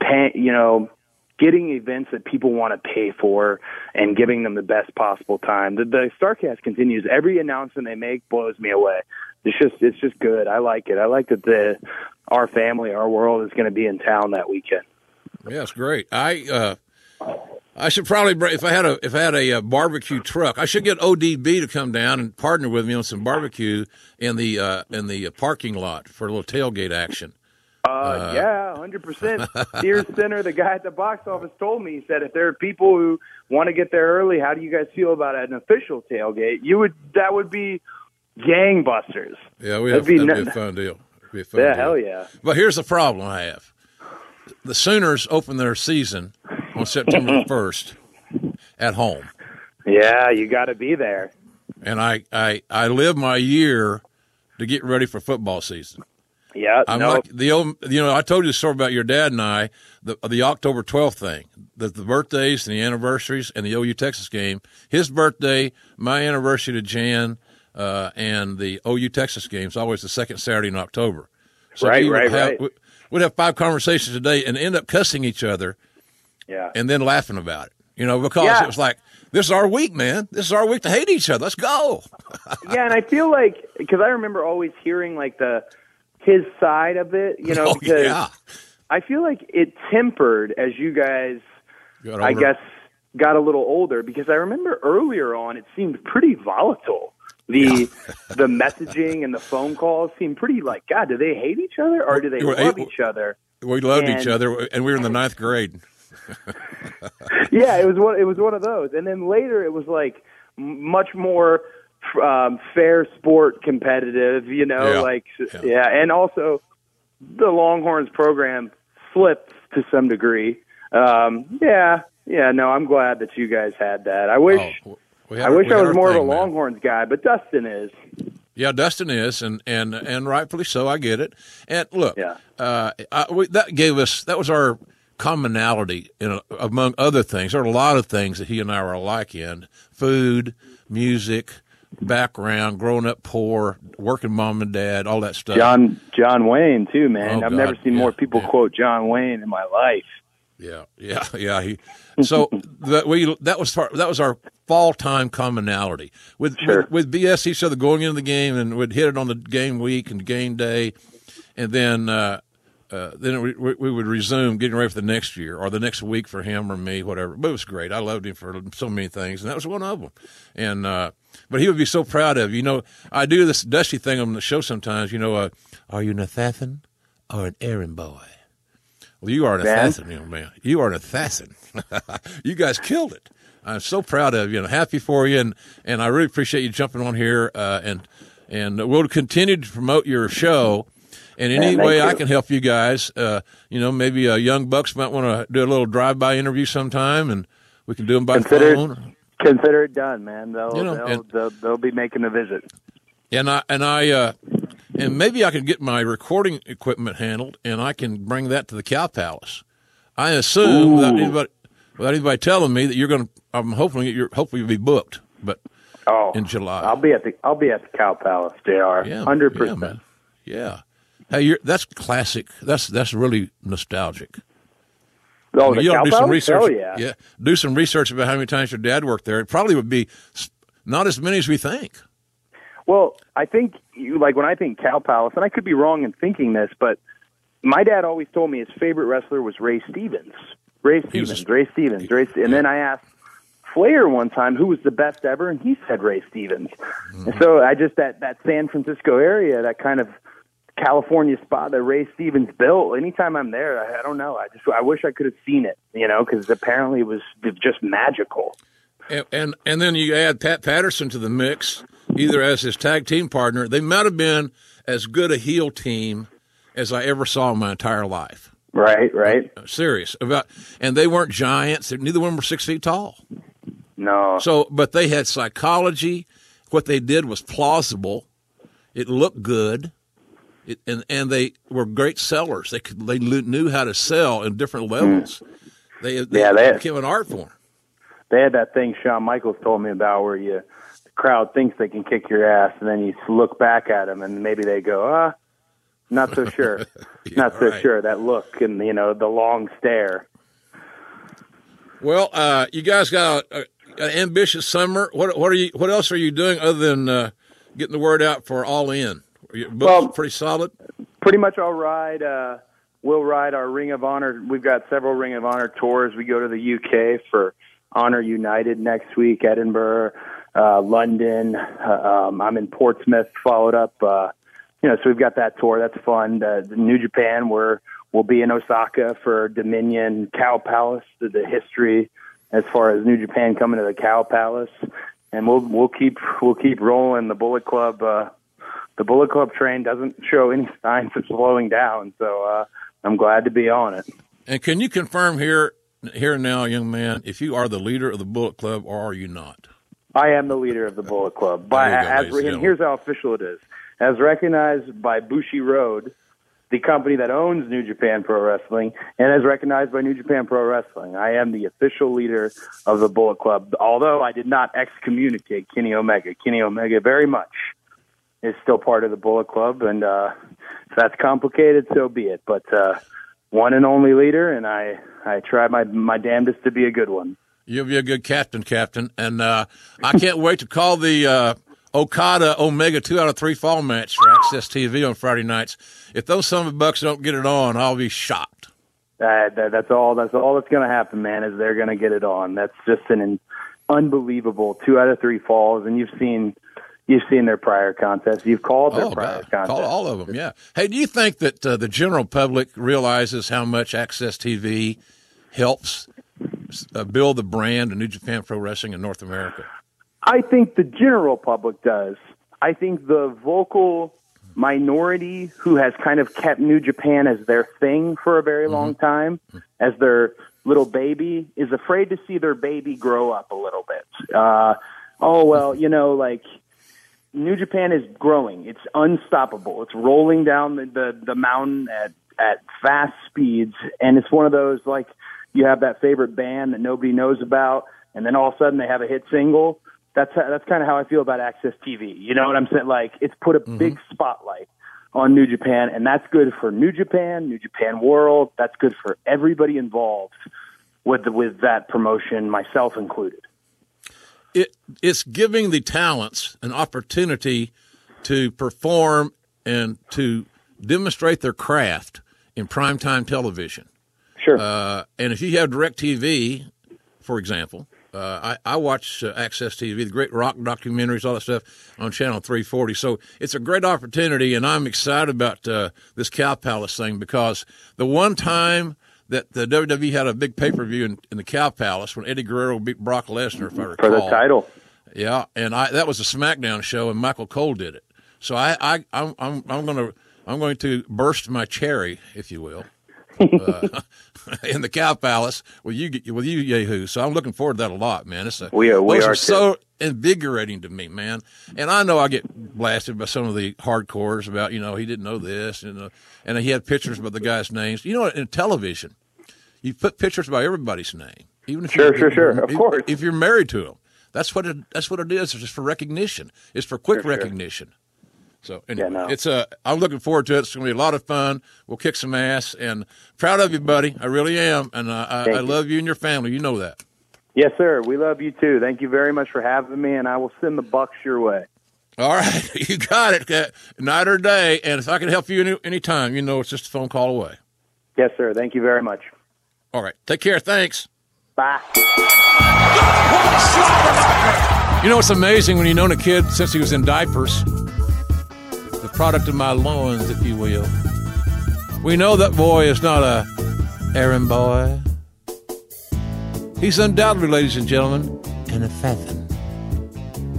paying, you know, getting events that people want to pay for and giving them the best possible time. The, the Starcast continues. Every announcement they make blows me away. It's just it's just good. I like it. I like that the our family, our world is going to be in town that weekend. Yes, great. I uh, I should probably if I had a if I had a, uh, barbecue truck, I should get ODB to come down and partner with me on some barbecue in the uh, in the parking lot for a little tailgate action. Uh, uh yeah, hundred percent. Sears Center, the guy at the box office told me he said if there are people who want to get there early, how do you guys feel about an official tailgate? You would that would be gangbusters. Yeah, we have, that'd be, that'd be a fun deal. Be a fun yeah, deal. hell yeah. But here's the problem I have the Sooners open their season on September 1st at home. Yeah, you got to be there. And I, I, I live my year to get ready for football season. Yeah, I'm like the old, you know, I told you the story about your dad and I, the the October 12th thing, the, the birthdays and the anniversaries and the OU Texas game. His birthday, my anniversary to Jan, uh, and the OU Texas game is always the second Saturday in October. So right, right, have, right we'd have five conversations a day and end up cussing each other. Yeah. And then laughing about it. You know, because yeah. it was like, this is our week, man. This is our week to hate each other. Let's go. yeah, and I feel like because I remember always hearing like the his side of it, you know, oh, because yeah. I feel like it tempered as you guys, I guess, got a little older. Because I remember earlier on, it seemed pretty volatile the the messaging and the phone calls seem pretty like God. Do they hate each other or do they love each other? We loved and, each other, and we were in the ninth grade. yeah, it was one. It was one of those, and then later it was like much more um, fair sport competitive. You know, yeah. like yeah. yeah, and also the Longhorns program slipped to some degree. Um, yeah, yeah. No, I'm glad that you guys had that. I wish. Oh I wish I was more of a Longhorns guy, but Dustin is. Yeah, Dustin is, and and and rightfully so. I get it. And look, Yeah. uh, I, we, that gave us that was our commonality in a, among other things. There are a lot of things that he and I were alike in: food, music, background, growing up poor, working mom and dad, all that stuff. John John Wayne too, man. Oh, I've never seen yeah, more people yeah. quote John Wayne in my life. Yeah, yeah, yeah. He, so that we that was part, that was our fall time commonality with, Sure. with with BS each other going into the game and would hit it on the game week and game day, and then uh, uh, then we, we we would resume getting ready for the next year or the next week for him or me, whatever. But it was great. I loved him for so many things, and that was one of them. And uh, but he would be so proud of you. Know, I do this dusty thing on the show sometimes. You know, uh, are you an assassin or an errand boy? Well, you are an Dan? assassin, young man. You are an assassin. you guys killed it. I'm so proud of you and happy for you, and, and I really appreciate you jumping on here. Uh, and and we'll continue to promote your show. And any Yeah, way I can help you guys, uh, you know, maybe uh, young bucks might want to do a little drive-by interview sometime, and we can do them by Consider- phone. Consider it done, man. They'll You know, they'll, and- they'll they'll be making a visit. And I and I uh, and maybe I can get my recording equipment handled, and I can bring that to the Cow Palace. I assume without anybody without anybody telling me that you're going to. I'm hoping that you're hopefully you'll be booked, but Oh, in July. I'll be at the I'll be at the Cow Palace, JR. Hundred yeah, percent. Yeah. Hey, you're, that's classic. That's that's really nostalgic. Oh, you ought Cow to do some Palace? research. Oh yeah. yeah, do some research about how many times your dad worked there. It probably would be not as many as we think. Well, I think you like when I think Cow Palace, and I could be wrong in thinking this, but my dad always told me his favorite wrestler was Ray Stevens. Ray He was a- Stevens, Ray Stevens, Ray. And then I asked Flair one time who was the best ever, and he said Ray Stevens. Mm-hmm. And so I just that that San Francisco area, that kind of California spot that Ray Stevens built. Anytime I'm there, I, I don't know. I just I wish I could have seen it, you know, because apparently it was just magical. And, and and then you add Pat Patterson to the mix, either as his tag team partner. They might have been as good a heel team as I ever saw in my entire life. Right, right. Uh, serious about, and they weren't giants. Neither one were six feet tall. No, So, but they had psychology. What they did was plausible. It looked good, it, and and they were great sellers. They could they knew how to sell in different hmm. levels. They, they Yeah, they- became an art form. they had that thing Shawn Michaels told me about where you crowd thinks they can kick your ass, and then you look back at them, and maybe they go, ah, not so sure, not so right. sure. That look and you know the long stare. Well, uh, you guys got a, an ambitious summer. What what are you? What else are you doing other than uh, getting the word out for All In? Are your books Well- pretty solid. Pretty much, I'll ride. Uh, we'll ride our Ring of Honor. We've got several Ring of Honor tours. We go to the UK for Honor United next week, Edinburgh, uh, London. Uh, um, I'm in Portsmouth. Followed up. Uh, you know, so we've got that tour. That's fun. Uh, the New Japan, we're we'll be in Osaka for Dominion Cow Palace, the, the history as far as New Japan coming to the Cow Palace, and we'll we'll keep we'll keep rolling. The Bullet Club, uh, the Bullet Club train doesn't show any signs of slowing down, so uh, I'm glad to be on it. And can you confirm here, here now, young man, if you are the leader of the Bullet Club or are you not? I am the leader of the Bullet Club. By, as, and here's how official it is. As recognized by Bushiroad, the company that owns New Japan Pro Wrestling, and as recognized by New Japan Pro Wrestling, I am the official leader of the Bullet Club. Although I did not excommunicate Kenny Omega. Kenny Omega very much is still part of the Bullet Club, and uh, if that's complicated, so be it. But uh, one and only leader, and I, I try my, my damnedest to be a good one. You'll be a good captain, Captain. And uh, I can't wait to call the uh, Okada Omega two out of three fall match for AXS TV on Friday nights. If those son of bucks don't get it on, I'll be shocked. That, that that's all. That's all that's going to happen, man. Is they're going to get it on. That's just an, unbelievable two out of three falls, and you've seen you've seen their prior contests. You've called their Oh, prior God. contests. Call all of them, yeah. Hey, do you think that uh, the general public realizes how much AXS TV helps uh, build the brand of New Japan Pro Wrestling in North America? I think the general public does. I think the vocal minority who has kind of kept New Japan as their thing for a very long time, as their little baby, is afraid to see their baby grow up a little bit. Uh, oh well, you know, like New Japan is growing. It's unstoppable. It's rolling down the, the, the mountain at, at fast speeds. And it's one of those like you have that favorite band that nobody knows about, and then all of a sudden they have a hit single. That's that's kind of how I feel about AXS TV. You know what I'm saying? Like it's put a big mm-hmm. spotlight on New Japan, and that's good for New Japan, New Japan World. That's good for everybody involved with the, with that promotion, myself included. it it's giving the talents an opportunity to perform and to demonstrate their craft in primetime television. Sure. Uh, and if you have DirecTV, for example, uh, I, I watch uh, AXS TV, the great rock documentaries, all that stuff on Channel 340. So it's a great opportunity, and I'm excited about uh, this Cow Palace thing because the one time that the WWE had a big pay per view in, in the Cow Palace when Eddie Guerrero beat Brock Lesnar, if I recall. for the title. Yeah, and I that was a SmackDown show, and Michael Cole did it. So I, I I'm I'm I'm going to I'm going to burst my cherry, if you will, uh, in the Cow Palace with you with you Yahoo. So I'm looking forward to that a lot, man. It's a, We are- we those are are so invigorating to me, man. And I know I get blasted by some of the hardcores about you know he didn't know this, and uh, and he had pictures about the guys' names. You know, in television, you put pictures by everybody's name, even if Sure, you, sure, sure. Of if- course. if you're married to them. That's what it. That's what it is. It's just for recognition. It's for quick Sure, sure. So anyway, no. it's a. I'm looking forward to it. It's going to be a lot of fun. We'll kick some ass, and proud of you, buddy. I really am, and uh, I, I love you and your family. You know that. Yes, sir. We love you too. Thank you very much for having me, and I will send the bucks your way. All right, you got it. Uh, Night or day, and if I can help you any anytime, you know it's just a phone call away. Yes, sir. Thank you very much. All right, take care. Thanks. Bye. You know, it's amazing when you've known a kid since he was in diapers, product of my loins, if you will. We know that boy is not a errand boy. He's undoubtedly, ladies and gentlemen, an affecting.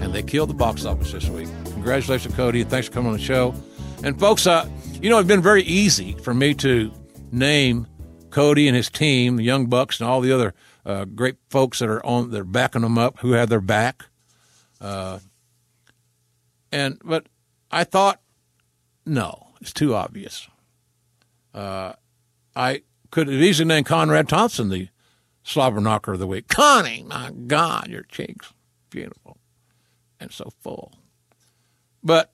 And they killed the box office this week. Congratulations, Cody, and thanks for coming on the show. And folks, uh, you know, it's been very easy for me to name Cody and his team, the Young Bucks, and all the other uh, great folks that are on, that are backing them up, who have their back. And but I thought, no, it's too obvious. Uh, I could have easily named Conrad Thompson the slobber knocker of the week. Connie, my God, your cheeks, beautiful and so full. But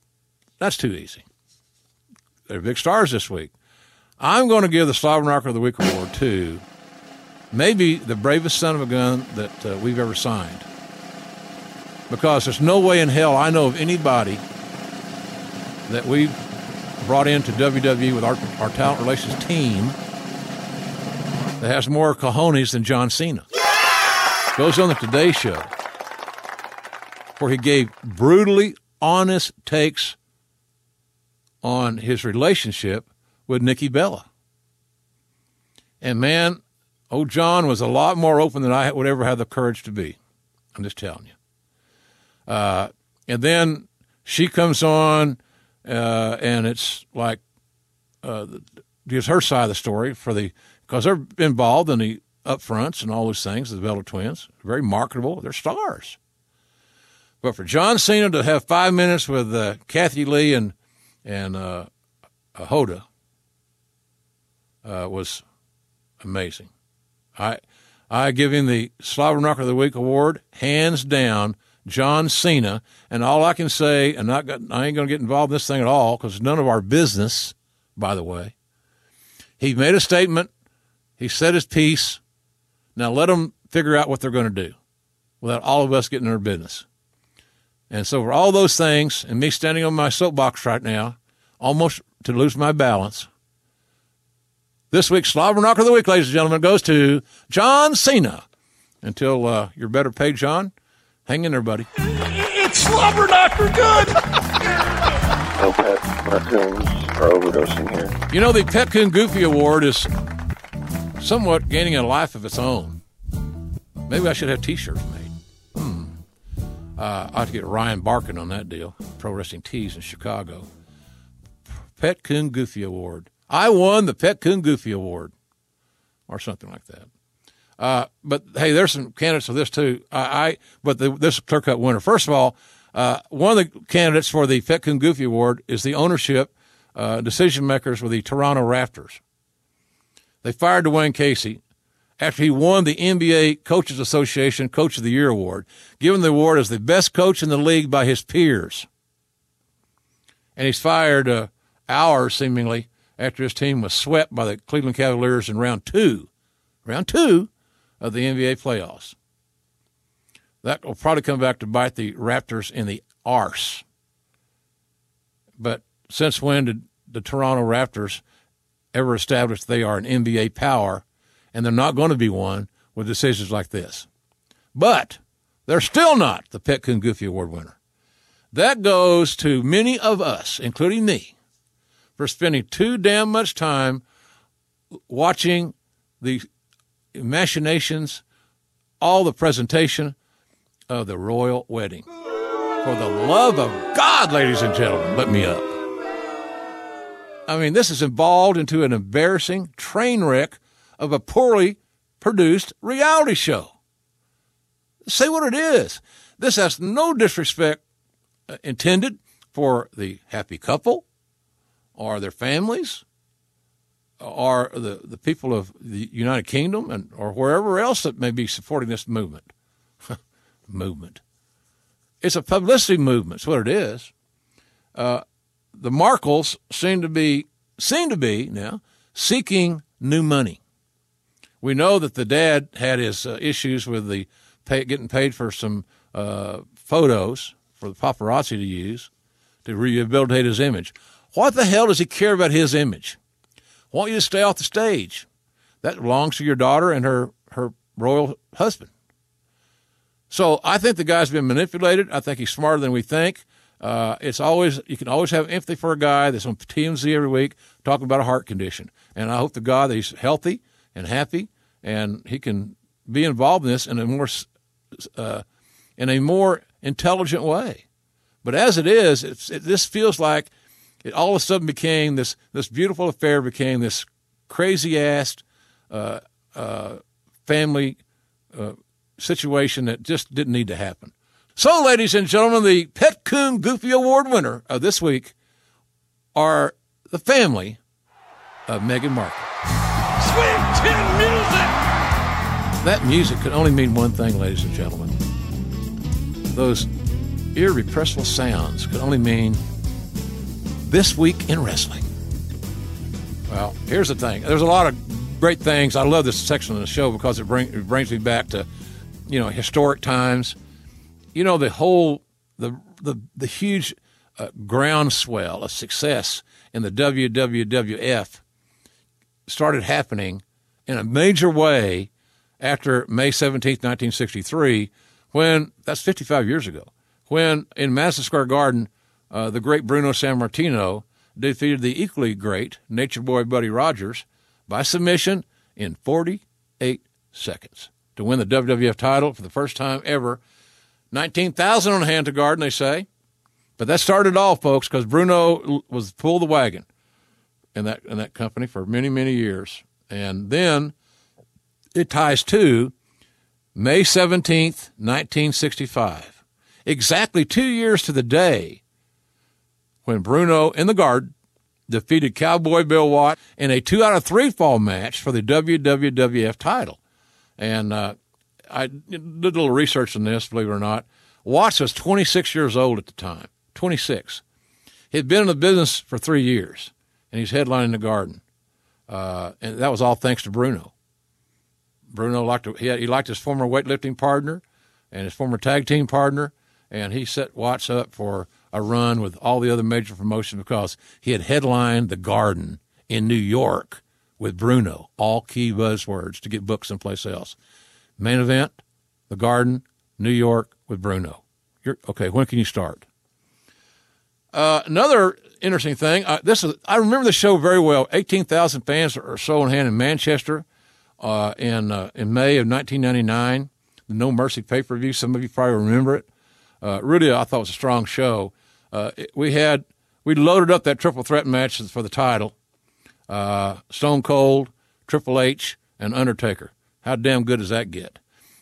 that's too easy. They're big stars this week. I'm going to give the slobber knocker of the week award to maybe the bravest son of a gun that uh, we've ever signed because there's no way in hell I know of anybody that we brought into WWE with our, our talent relations team that has more cojones than John Cena. Goes on the Today Show where he gave brutally honest takes on his relationship with Nikki Bella. And man, old John was a lot more open than I would ever have the courage to be. I'm just telling you. Uh, and then she comes on, uh, and it's like uh, gives her side of the story for the because they're involved in the upfronts and all those things. The Bella twins, very marketable. They're stars. But for John Cena to have five minutes with uh, Kathie Lee and and uh, Hoda uh, was amazing. I I give him the Slobber Knocker of the Week award, hands down. John Cena, and all I can say, and not I ain't going to get involved in this thing at all because none of our business. By the way, he made a statement. He said his piece. Now let them figure out what they're going to do, without all of us getting in their business. And so for all those things, and me standing on my soapbox right now, almost to lose my balance. This week's Slobber Knocker of the Week, ladies and gentlemen, goes to John Cena. Until uh, you're better paid, John, hang in there, buddy. It's slobber knocker good. No pet raccoons are overdosing here. You know, the Pet Coon Goofy Award is somewhat gaining a life of its own. Maybe I should have T-shirts made. Hmm. Uh, I have to get Ryan Barkan on that deal. Pro Wrestling Tees in Chicago. Pet Coon Goofy Award. I won the Pet Coon Goofy Award, or something like that. Uh, but hey, there's some candidates for this too. I, I but the, this clear cut winner. First of all, Uh, one of the candidates for the Pet Goofy Award is the ownership uh, decision makers with the Toronto Raptors. They fired Dwayne Casey after he won the NBA Coaches Association Coach of the Year award, given the award as the best coach in the league by his peers. And he's fired uh, hours, seemingly, after his team was swept by the Cleveland Cavaliers in round two, round two of the NBA playoffs. That will probably come back to bite the Raptors in the arse. But since when did the Toronto Raptors ever establish they are an NBA power? And they're not going to be one with decisions like this. But they're still not the Pet Coon Goofy Award winner. That goes to many of us, including me, for spending too damn much time watching the machinations, all the presentation of the royal wedding. For the love of God, ladies and gentlemen, let me up. I mean, this is involved into an embarrassing train wreck of a poorly produced reality show. Say what it is. This has no disrespect uh, intended for the happy couple or their families or the, the people of the United Kingdom and or wherever else that may be supporting this movement movement. It's a publicity movement. It's what it is. Uh, the Markles seem to be seem to be now seeking new money. We know that the dad had his uh, issues with the pay, getting paid for some uh, photos for the paparazzi to use to rehabilitate his image. What the hell does he care about his image? Don't you to stay off the stage? That belongs to your daughter and her her royal husband. So I think the guy's been manipulated. I think he's smarter than we think. Uh, it's always you can always have empathy for a guy that's on TMZ every week talking about a heart condition, and I hope the God that he's healthy and happy, and he can be involved in this in a more uh, in a more intelligent way. But as it is, it, this feels like it all of a sudden became this this beautiful affair became this crazy ass uh, uh, family uh, situation that just didn't need to happen. So, ladies and gentlemen, the Pet Coon Goofy Award winner of this week are the family of Meghan Markle. Sweet Chin music! That music could only mean one thing, ladies and gentlemen. Those irrepressible sounds could only mean this week in wrestling. Well, here's the thing. There's a lot of great things. I love this section of the show because it, bring, it brings me back to you know, historic times. You know, the whole the the the huge uh, groundswell of success in the WWF started happening in a major way after May 17th, 1963, when that's 55 years ago, when in Madison Square Garden, uh, the great Bruno Sammartino defeated the equally great Nature Boy Buddy Rogers by submission in 48 seconds to win the WWF title for the first time ever. 19,000 on hand to Garden, they say. But that started all, folks, because Bruno was pull the wagon in that in that company for many many years, and then it ties to May seventeenth, nineteen sixty five, exactly two years to the day when Bruno in the Garden defeated Cowboy Bill Watt in a two out of three fall match for the WWF title. And uh, I did a little research on this, believe it or not. Watts was 26 years old at the time. 26. He'd been in the business for three years, and he's headlining the Garden. Uh, and that was all thanks to Bruno. Bruno liked he, had, he liked his former weightlifting partner and his former tag team partner, and he set Watts up for a run with all the other major promotions because he had headlined the Garden in New York with Bruno, all key buzzwords to get booked someplace else. Main event, The Garden, New York with Bruno. You're, okay, when can you start? Uh, another interesting thing. Uh, this is I remember the show very well. Eighteen thousand fans or so in hand in Manchester uh, in uh, in May of 1999. The No Mercy pay per view. Some of you probably remember it. Uh, really, I thought it was a strong show. Uh, we had we loaded up that triple threat match for the title uh, Stone Cold, Triple H, and Undertaker. How damn good does that get?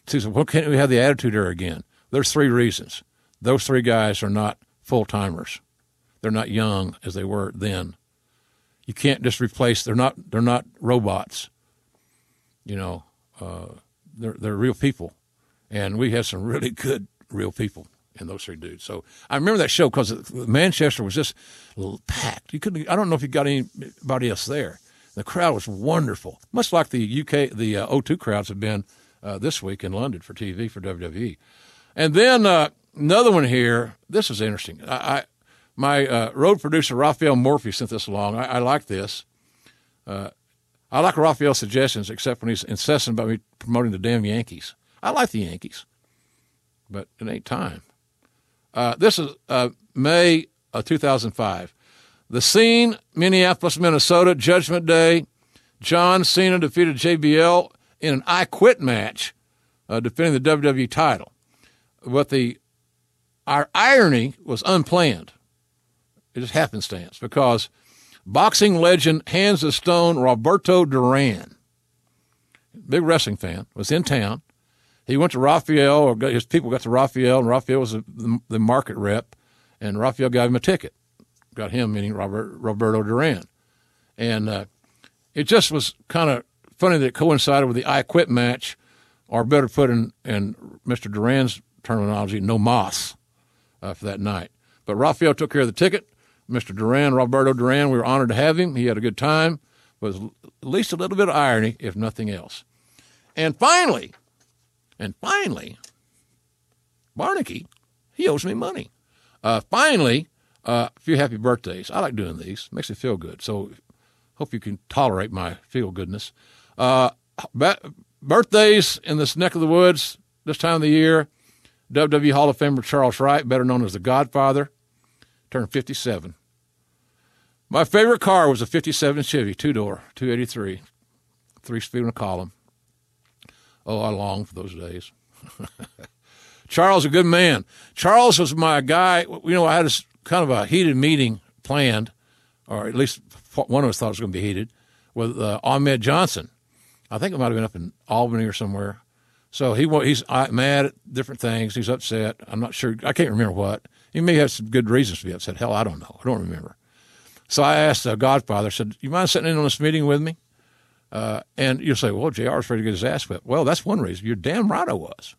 So why can't we have the Attitude Era again? There's three reasons. those three guys are not full timers. They're not young as they were then. You can't just replace. They're not. They're not robots. You know, uh, they're they're real people, and we had some really good real people in those three dudes. So I remember that show because Manchester was just packed. You couldn't. I don't know if you got anybody else there. The crowd was wonderful, much like the UK, the uh, O2 crowds have been uh, this week in London for TV for WWE. And then uh, another one here. This is interesting. I, I my uh, road producer Raphael Morffi sent this along. I, I like this. Uh, I like Raphael's suggestions, except when he's incessant about me promoting the damn Yankees. I like the Yankees, but it ain't time. Uh, this is uh, May of 2005. The scene, Minneapolis, Minnesota, Judgment Day. John Cena defeated JBL in an I Quit match, uh, defending the WWE title. But the our irony was unplanned. It just happenstance because boxing legend hands of stone Roberto Duran, big wrestling fan, was in town. He went to Raphael, or his people got to Raphael, and Raphael was the, the market rep, and Raphael gave him a ticket. Got him, meaning Robert, Roberto Duran. And uh, it just was kind of funny that it coincided with the I Quit match, or better put in, in Mr. Duran's terminology, no moss uh, for that night. But Raphael took care of the ticket. Mr. Duran, Roberto Duran, we were honored to have him. He had a good time. Was at least a little bit of irony, if nothing else. And finally, and finally, Barnicky, he owes me money. Uh, finally, uh, a few happy birthdays. I like doing these; makes me feel good. So, hope you can tolerate my feel goodness. Uh, birthdays in this neck of the woods this time of the year. WWE Hall of Famer Charles Wright, better known as the Godfather, turned 57. My favorite car was a 57 Chevy, two door, 283, three speed and a column. Oh, I long for those days. Charles, a good man. Charles was my guy. You know, I had a kind of a heated meeting planned, or at least one of us thought it was going to be heated, with uh, Ahmed Johnson. I think it might have been up in Albany or somewhere. So he he's mad at different things. He's upset. I'm not sure. I can't remember what. He may have some good reasons to be upset. Hell, I don't know. I don't remember. So I asked the Godfather. I said, "You mind sitting in on this meeting with me?" Uh, and you'll say, "Well, JR. JR's ready to get his ass whipped." Well, that's one reason. You're damn right I was.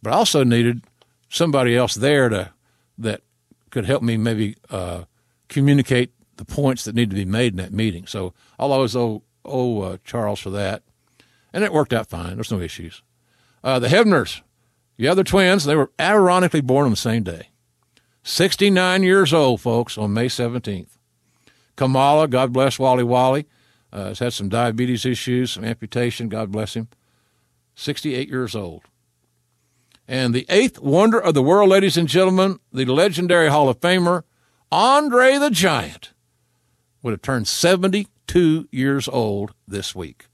But I also needed somebody else there to that could help me maybe uh, communicate the points that need to be made in that meeting. So I'll always owe, owe uh, Charles for that, and it worked out fine. There's no issues. Uh, the Hebners, the other twins, they were ironically born on the same day. 69 years old, folks, on May 17th. Kamala, God bless Wally Wally, uh, has had some diabetes issues, some amputation, God bless him. 68 years old. And the eighth wonder of the world, ladies and gentlemen, the legendary Hall of Famer, Andre the Giant, would have turned 72 years old this week.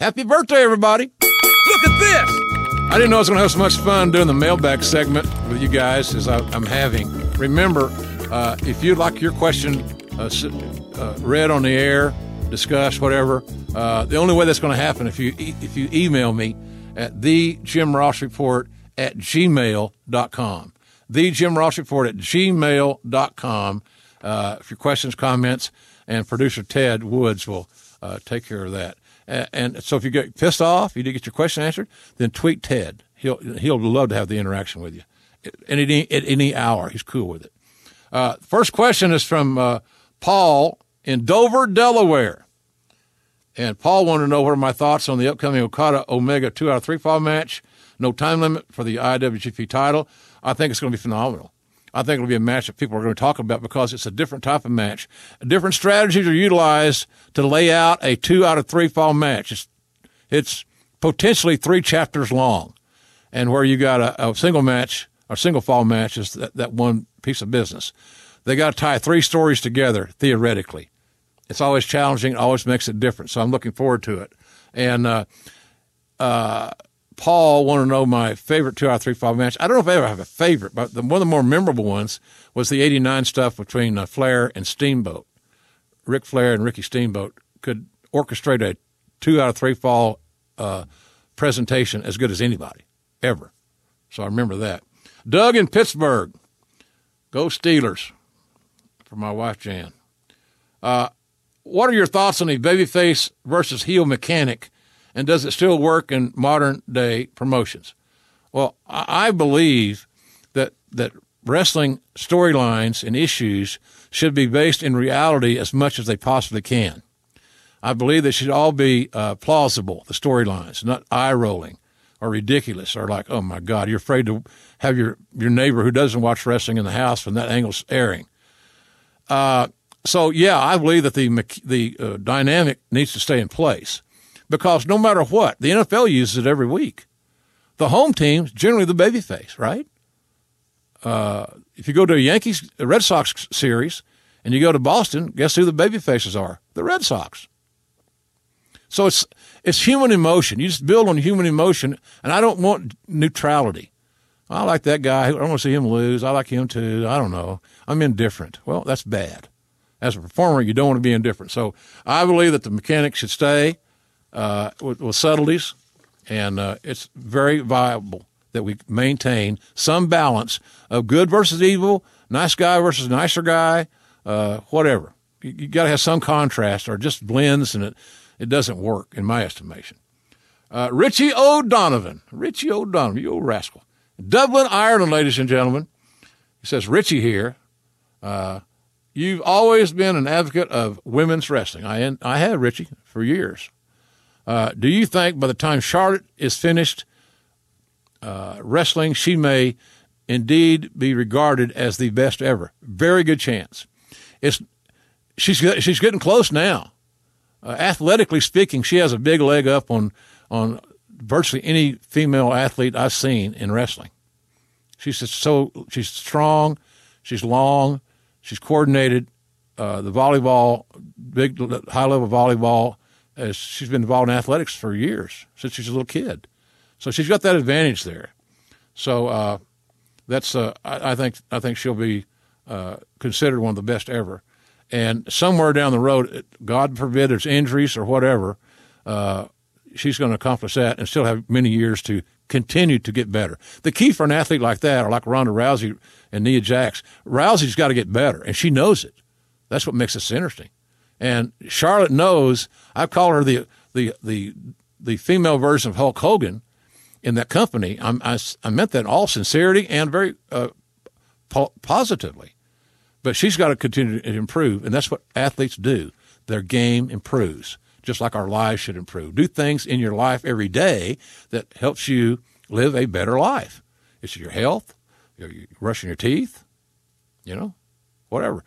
Happy birthday, everybody! Look at this! I didn't know I was going to have so much fun doing the mailbag segment with you guys as I, am having. Remember, uh, if you'd like your question uh, uh, read on the air, discussed, whatever, uh, the only way that's going to happen if you if you email me at the Jim Ross Report at gmail.com. The Jim Ross Report at gmail.com. Uh, if your questions, comments, and producer Ted Woods will uh, take care of that. And so if you get pissed off, you didn't get your question answered, then tweet Ted. He'll he'll love to have the interaction with you at any at any hour. He's cool with it. Uh, first question is from uh, Paul in Dover, Delaware, and Paul wanted to know what are my thoughts on the upcoming Okada Omega two out of three fall match. No time limit for the IWGP title. I think it's going to be phenomenal. I think it'll be a match that people are going to talk about because it's a different type of match. Different strategies are utilized to lay out a two out of three fall match. It's, it's potentially three chapters long, and where you got a, a single match or single fall match is that, that one piece of business. They got to tie three stories together theoretically. It's always challenging. Always makes it different. So I'm looking forward to it. And uh, uh, Paul wanted to know my favorite two out of three fall match. I don't know if I ever have a favorite, but the, one of the more memorable ones was the 89 stuff between uh, Flair and Steamboat. Ric Flair and Ricky Steamboat could orchestrate a two out of three fall uh, presentation as good as anybody, ever. So I remember that. Doug in Pittsburgh. Go Steelers for my wife Jan. Uh, what are your thoughts on the babyface versus heel mechanic, and does it still work in modern day promotions? Well, I believe that that wrestling storylines and issues should be based in reality as much as they possibly can. I believe they should all be uh, plausible, the storylines, not eye rolling or ridiculous or like, oh my God, you're afraid to have your, your neighbor who doesn't watch wrestling in the house when that angle's airing. Uh, so yeah, I believe that the the uh, dynamic needs to stay in place because no matter what, the NFL uses it every week. The home team's generally the babyface, right? Uh, if you go to a Yankees Red Sox series and you go to Boston, guess who the baby faces are? The Red Sox. So it's it's human emotion. You just build on human emotion, and I don't want neutrality. I like that guy. I don't want to see him lose. I like him too. I don't know. I'm indifferent. Well, that's bad. As a performer, you don't want to be indifferent. So I believe that the mechanics should stay uh, with, with, subtleties, and uh, it's very viable that we maintain some balance of good versus evil, nice guy versus nicer guy, uh, whatever. You, you got to have some contrast, or just blends, and it it doesn't work in my estimation. Uh, Richie O'Donovan, Richie O'Donovan, you old rascal, Dublin, Ireland, ladies and gentlemen. He says, Richie here. You've always been an advocate of women's wrestling. I I have Richie for years. Uh, do you think by the time Charlotte is finished uh, wrestling, she may indeed be regarded as the best ever. Very good chance. It's she's she's getting close now. Uh, athletically speaking, she has a big leg up on on virtually any female athlete I've seen in wrestling. She's so she's strong, she's long, she's coordinated. Uh, the volleyball, big high level volleyball, as she's been involved in athletics for years since she's a little kid. So she's got that advantage there. So uh, that's uh, I, I, think I think she'll be uh, considered one of the best ever. And somewhere down the road, God forbid there's injuries or whatever, uh, she's going to accomplish that and still have many years to continue to get better. The key for an athlete like that, or like Ronda Rousey and Nia Jax, Rousey's got to get better, and she knows it. That's what makes this interesting. And Charlotte knows. I call her the the the the female version of Hulk Hogan in that company. I'm, I, I meant that in all sincerity and very uh, po- positively. But she's got to continue to improve, and that's what athletes do. Their game improves, just like our lives should improve. Do things in your life every day that helps you live a better life. It's your health, you're brushing your teeth, you know, whatever.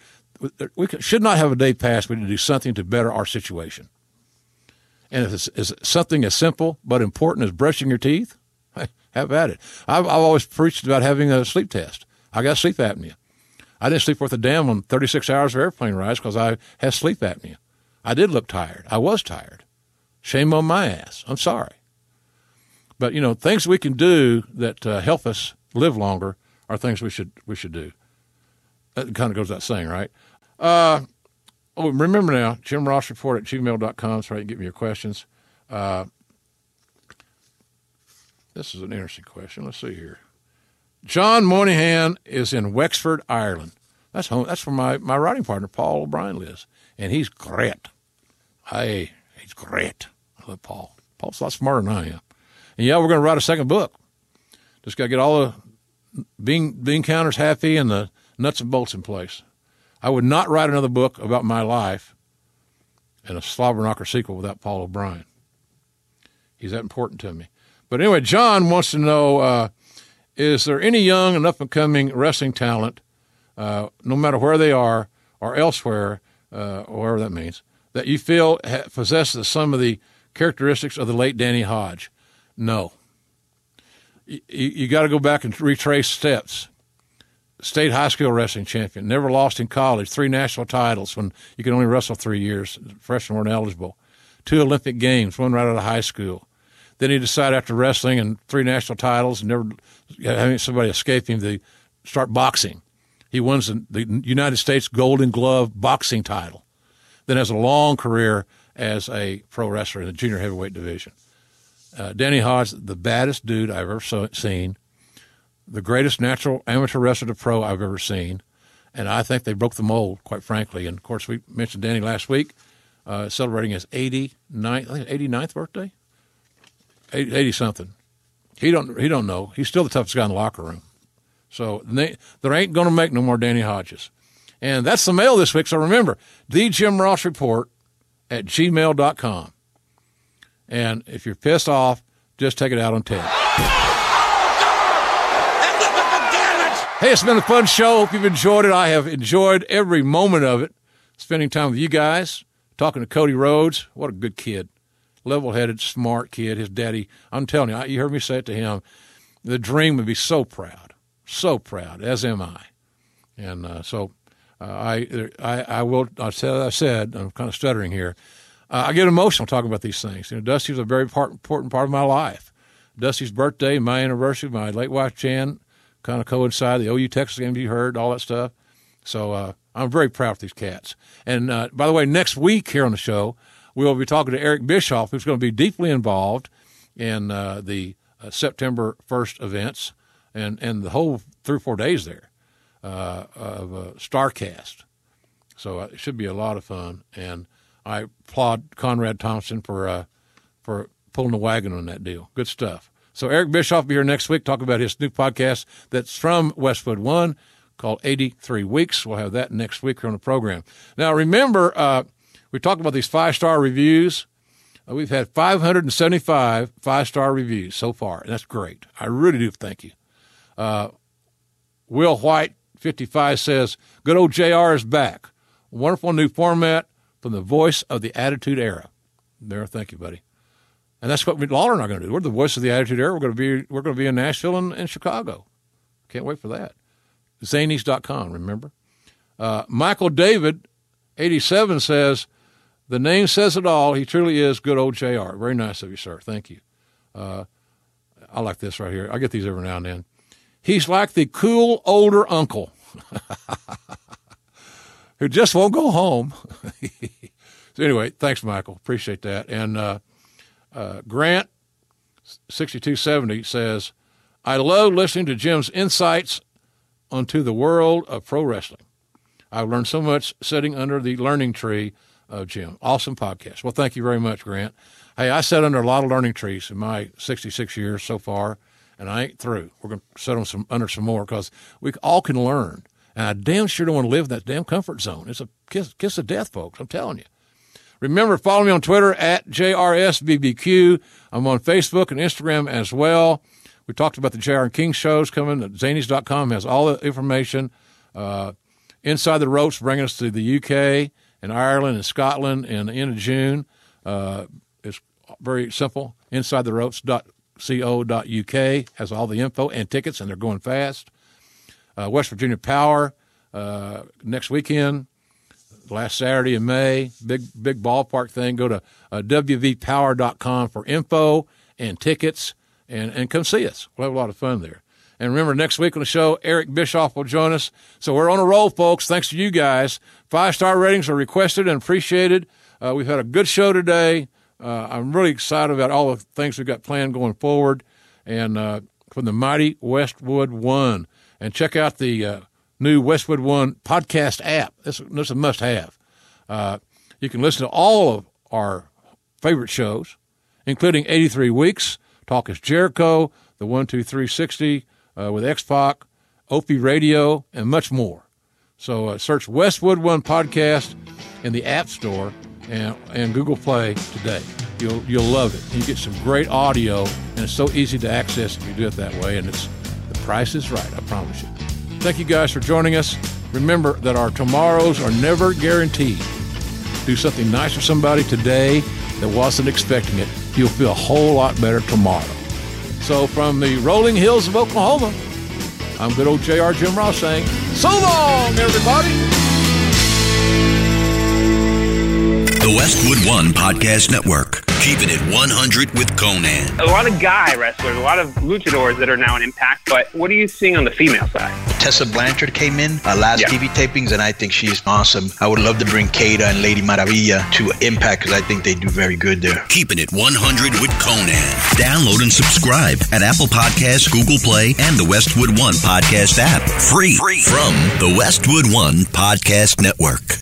We should not have a day pass. We need to do something to better our situation. And if it's, it's something as simple but important as brushing your teeth, have at it. I've, I've always preached about having a sleep test. I got sleep apnea. I didn't sleep worth a damn on 36 hours of airplane rides because I had sleep apnea. I did look tired. I was tired. Shame on my ass. I'm sorry. But you know, things we can do that uh, help us live longer are things we should we should do. That kind of goes without saying, right? Uh, oh, remember now, Jim Ross Report at gmail.com so you can get me your questions. Uh, this is an interesting question. Let's see here. John Moynihan is in Wexford, Ireland. That's home. That's where my, my writing partner Paul O'Brien lives, and he's great. Hey, he's great. I love Paul. Paul's a lot smarter than I am. And yeah, we're going to write a second book. Just got to get all the bean bean counters happy and the nuts and bolts in place. I would not write another book about my life and a Slobberknocker sequel without Paul O'Brien. He's that important to me. But anyway, John wants to know uh, is there any young and up and coming wrestling talent, uh, no matter where they are or elsewhere, uh, whatever that means, that you feel possesses some of the characteristics of the late Danny Hodge? No. You, you got to go back and retrace steps. State high school wrestling champion, never lost in college, three national titles when you could only wrestle three years, freshmen weren't eligible, two Olympic games, one right out of high school then he decided after wrestling and three national titles never having somebody escape him to start boxing. He wins the United States Golden Glove boxing title. Then has a long career as a pro wrestler in the junior heavyweight division. Uh, Danny Hodge, the baddest dude I've ever so, seen. the greatest natural amateur wrestler to pro I've ever seen. And I think they broke the mold, quite frankly. And of course, we mentioned Danny last week, uh, celebrating his 89th, I think 89th birthday, 80, 80 something. He don't he don't know. He's still the toughest guy in the locker room. So they, there ain't going to make no more Danny Hodges. And that's the mail this week. So remember, the Jim Ross Report at gmail.com. And if you're pissed off, just take it out on Ted. Hey, it's been a fun show. Hope you've enjoyed it. I have enjoyed every moment of it. Spending time with you guys, talking to Cody Rhodes. What a good kid. Level headed, smart kid. His daddy, I'm telling you, you heard me say it to him. The dream would be so proud, so proud, as am I. And uh, so uh, I, I, I will, I said, I said, I'm kind of stuttering here. Uh, I get emotional talking about these things. You know, Dusty's a very part, important part of my life. Dusty's birthday, my anniversary, my late wife Jan, kind of coincide. The OU Texas game you heard, all that stuff. So uh, I'm very proud of these cats. And uh, by the way, next week here on the show, we will be talking to Eric Bischoff, who's going to be deeply involved in uh, the uh, September 1st events and, and the whole three or four days there uh, of uh, Starrcast. So it should be a lot of fun. And I applaud Conrad Thompson for for pulling the wagon on that deal. Good stuff. So Eric Bischoff will be here next week talk about his new podcast that's from Westwood One called 83 Weeks. We'll have that next week on the program. Now remember, uh, we talked about these five star reviews. Uh, we've had 575 five star reviews so far, and that's great. I really do thank you. Uh, Will White 55 says, "Good old JR is back. Wonderful new format from the voice of the Attitude Era." There, thank you, buddy. And that's what Lawler and I are going to do. We're the voice of the Attitude Era. We're going to be we're going to be in Nashville and, and Chicago. Can't wait for that. Zanies.com, remember? Uh, Michael David, 87, says, The name says it all. He truly is good old JR. Very nice of you, sir. Thank you. Uh, I like this right here. I get these every now and then. He's like the cool older uncle who just won't go home. so, anyway, thanks, Michael. Appreciate that. And uh, uh, Grant, 6270, says, I love listening to Jim's insights onto the world of pro wrestling. I've learned so much sitting under the learning tree of Jim. Awesome podcast. Well, thank you very much, Grant. Hey, I sat under a lot of learning trees in my 66 years so far, and I ain't through. We're going to sit on some, under some more because we all can learn. And I damn sure don't want to live in that damn comfort zone. It's a kiss, kiss of death, folks. I'm telling you. Remember, follow me on Twitter at JRSBBQ. I'm on Facebook and Instagram as well. We talked about the JR and King shows coming. Zanies.com has all the information. Uh, Inside the Ropes bringing us to the UK and Ireland and Scotland in the end of June. Uh, it's very simple. InsideTheRopes.co.uk has all the info and tickets, and they're going fast. Uh, West Virginia Power uh, next weekend, last Saturday in May, big big ballpark thing. Go to uh, wvpower.com for info and tickets and, and come see us. We'll have a lot of fun there. And remember, next week on the show, Eric Bischoff will join us. So we're on a roll, folks. Thanks to you guys. Five star ratings are requested and appreciated. Uh, we've had a good show today. Uh, I'm really excited about all the things we've got planned going forward. And uh, from the mighty Westwood One. And check out the uh, new Westwood One podcast app. This, is a must have. Uh, you can listen to all of our favorite shows, including 83 Weeks. Talk is Jericho, the 12360 uh, with X Pac, Opie Radio, and much more. So uh, search Westwood One Podcast in the App Store and, and Google Play today. You'll, you'll love it. You get some great audio, and it's so easy to access if you do it that way. And it's the price is right, I promise you. Thank you guys for joining us. Remember that our tomorrows are never guaranteed. Do something nice for somebody today that wasn't expecting it you'll feel a whole lot better tomorrow. So, from the rolling hills of Oklahoma, I'm good old JR Jim Ross saying, So long, everybody. The Westwood One Podcast Network. Keeping it 100 with Konnan. A lot of guy wrestlers, a lot of luchadors that are now in Impact, but what are you seeing on the female side? Tessa Blanchard came in uh, last yeah. TV tapings, and I think she's awesome. I would love to bring Kata and Lady Maravilla to Impact because I think they do very good there. Keeping it 100 with Konnan. Download and subscribe at Apple Podcasts, Google Play, and the Westwood One podcast app. Free, Free. from the Westwood One Podcast Network.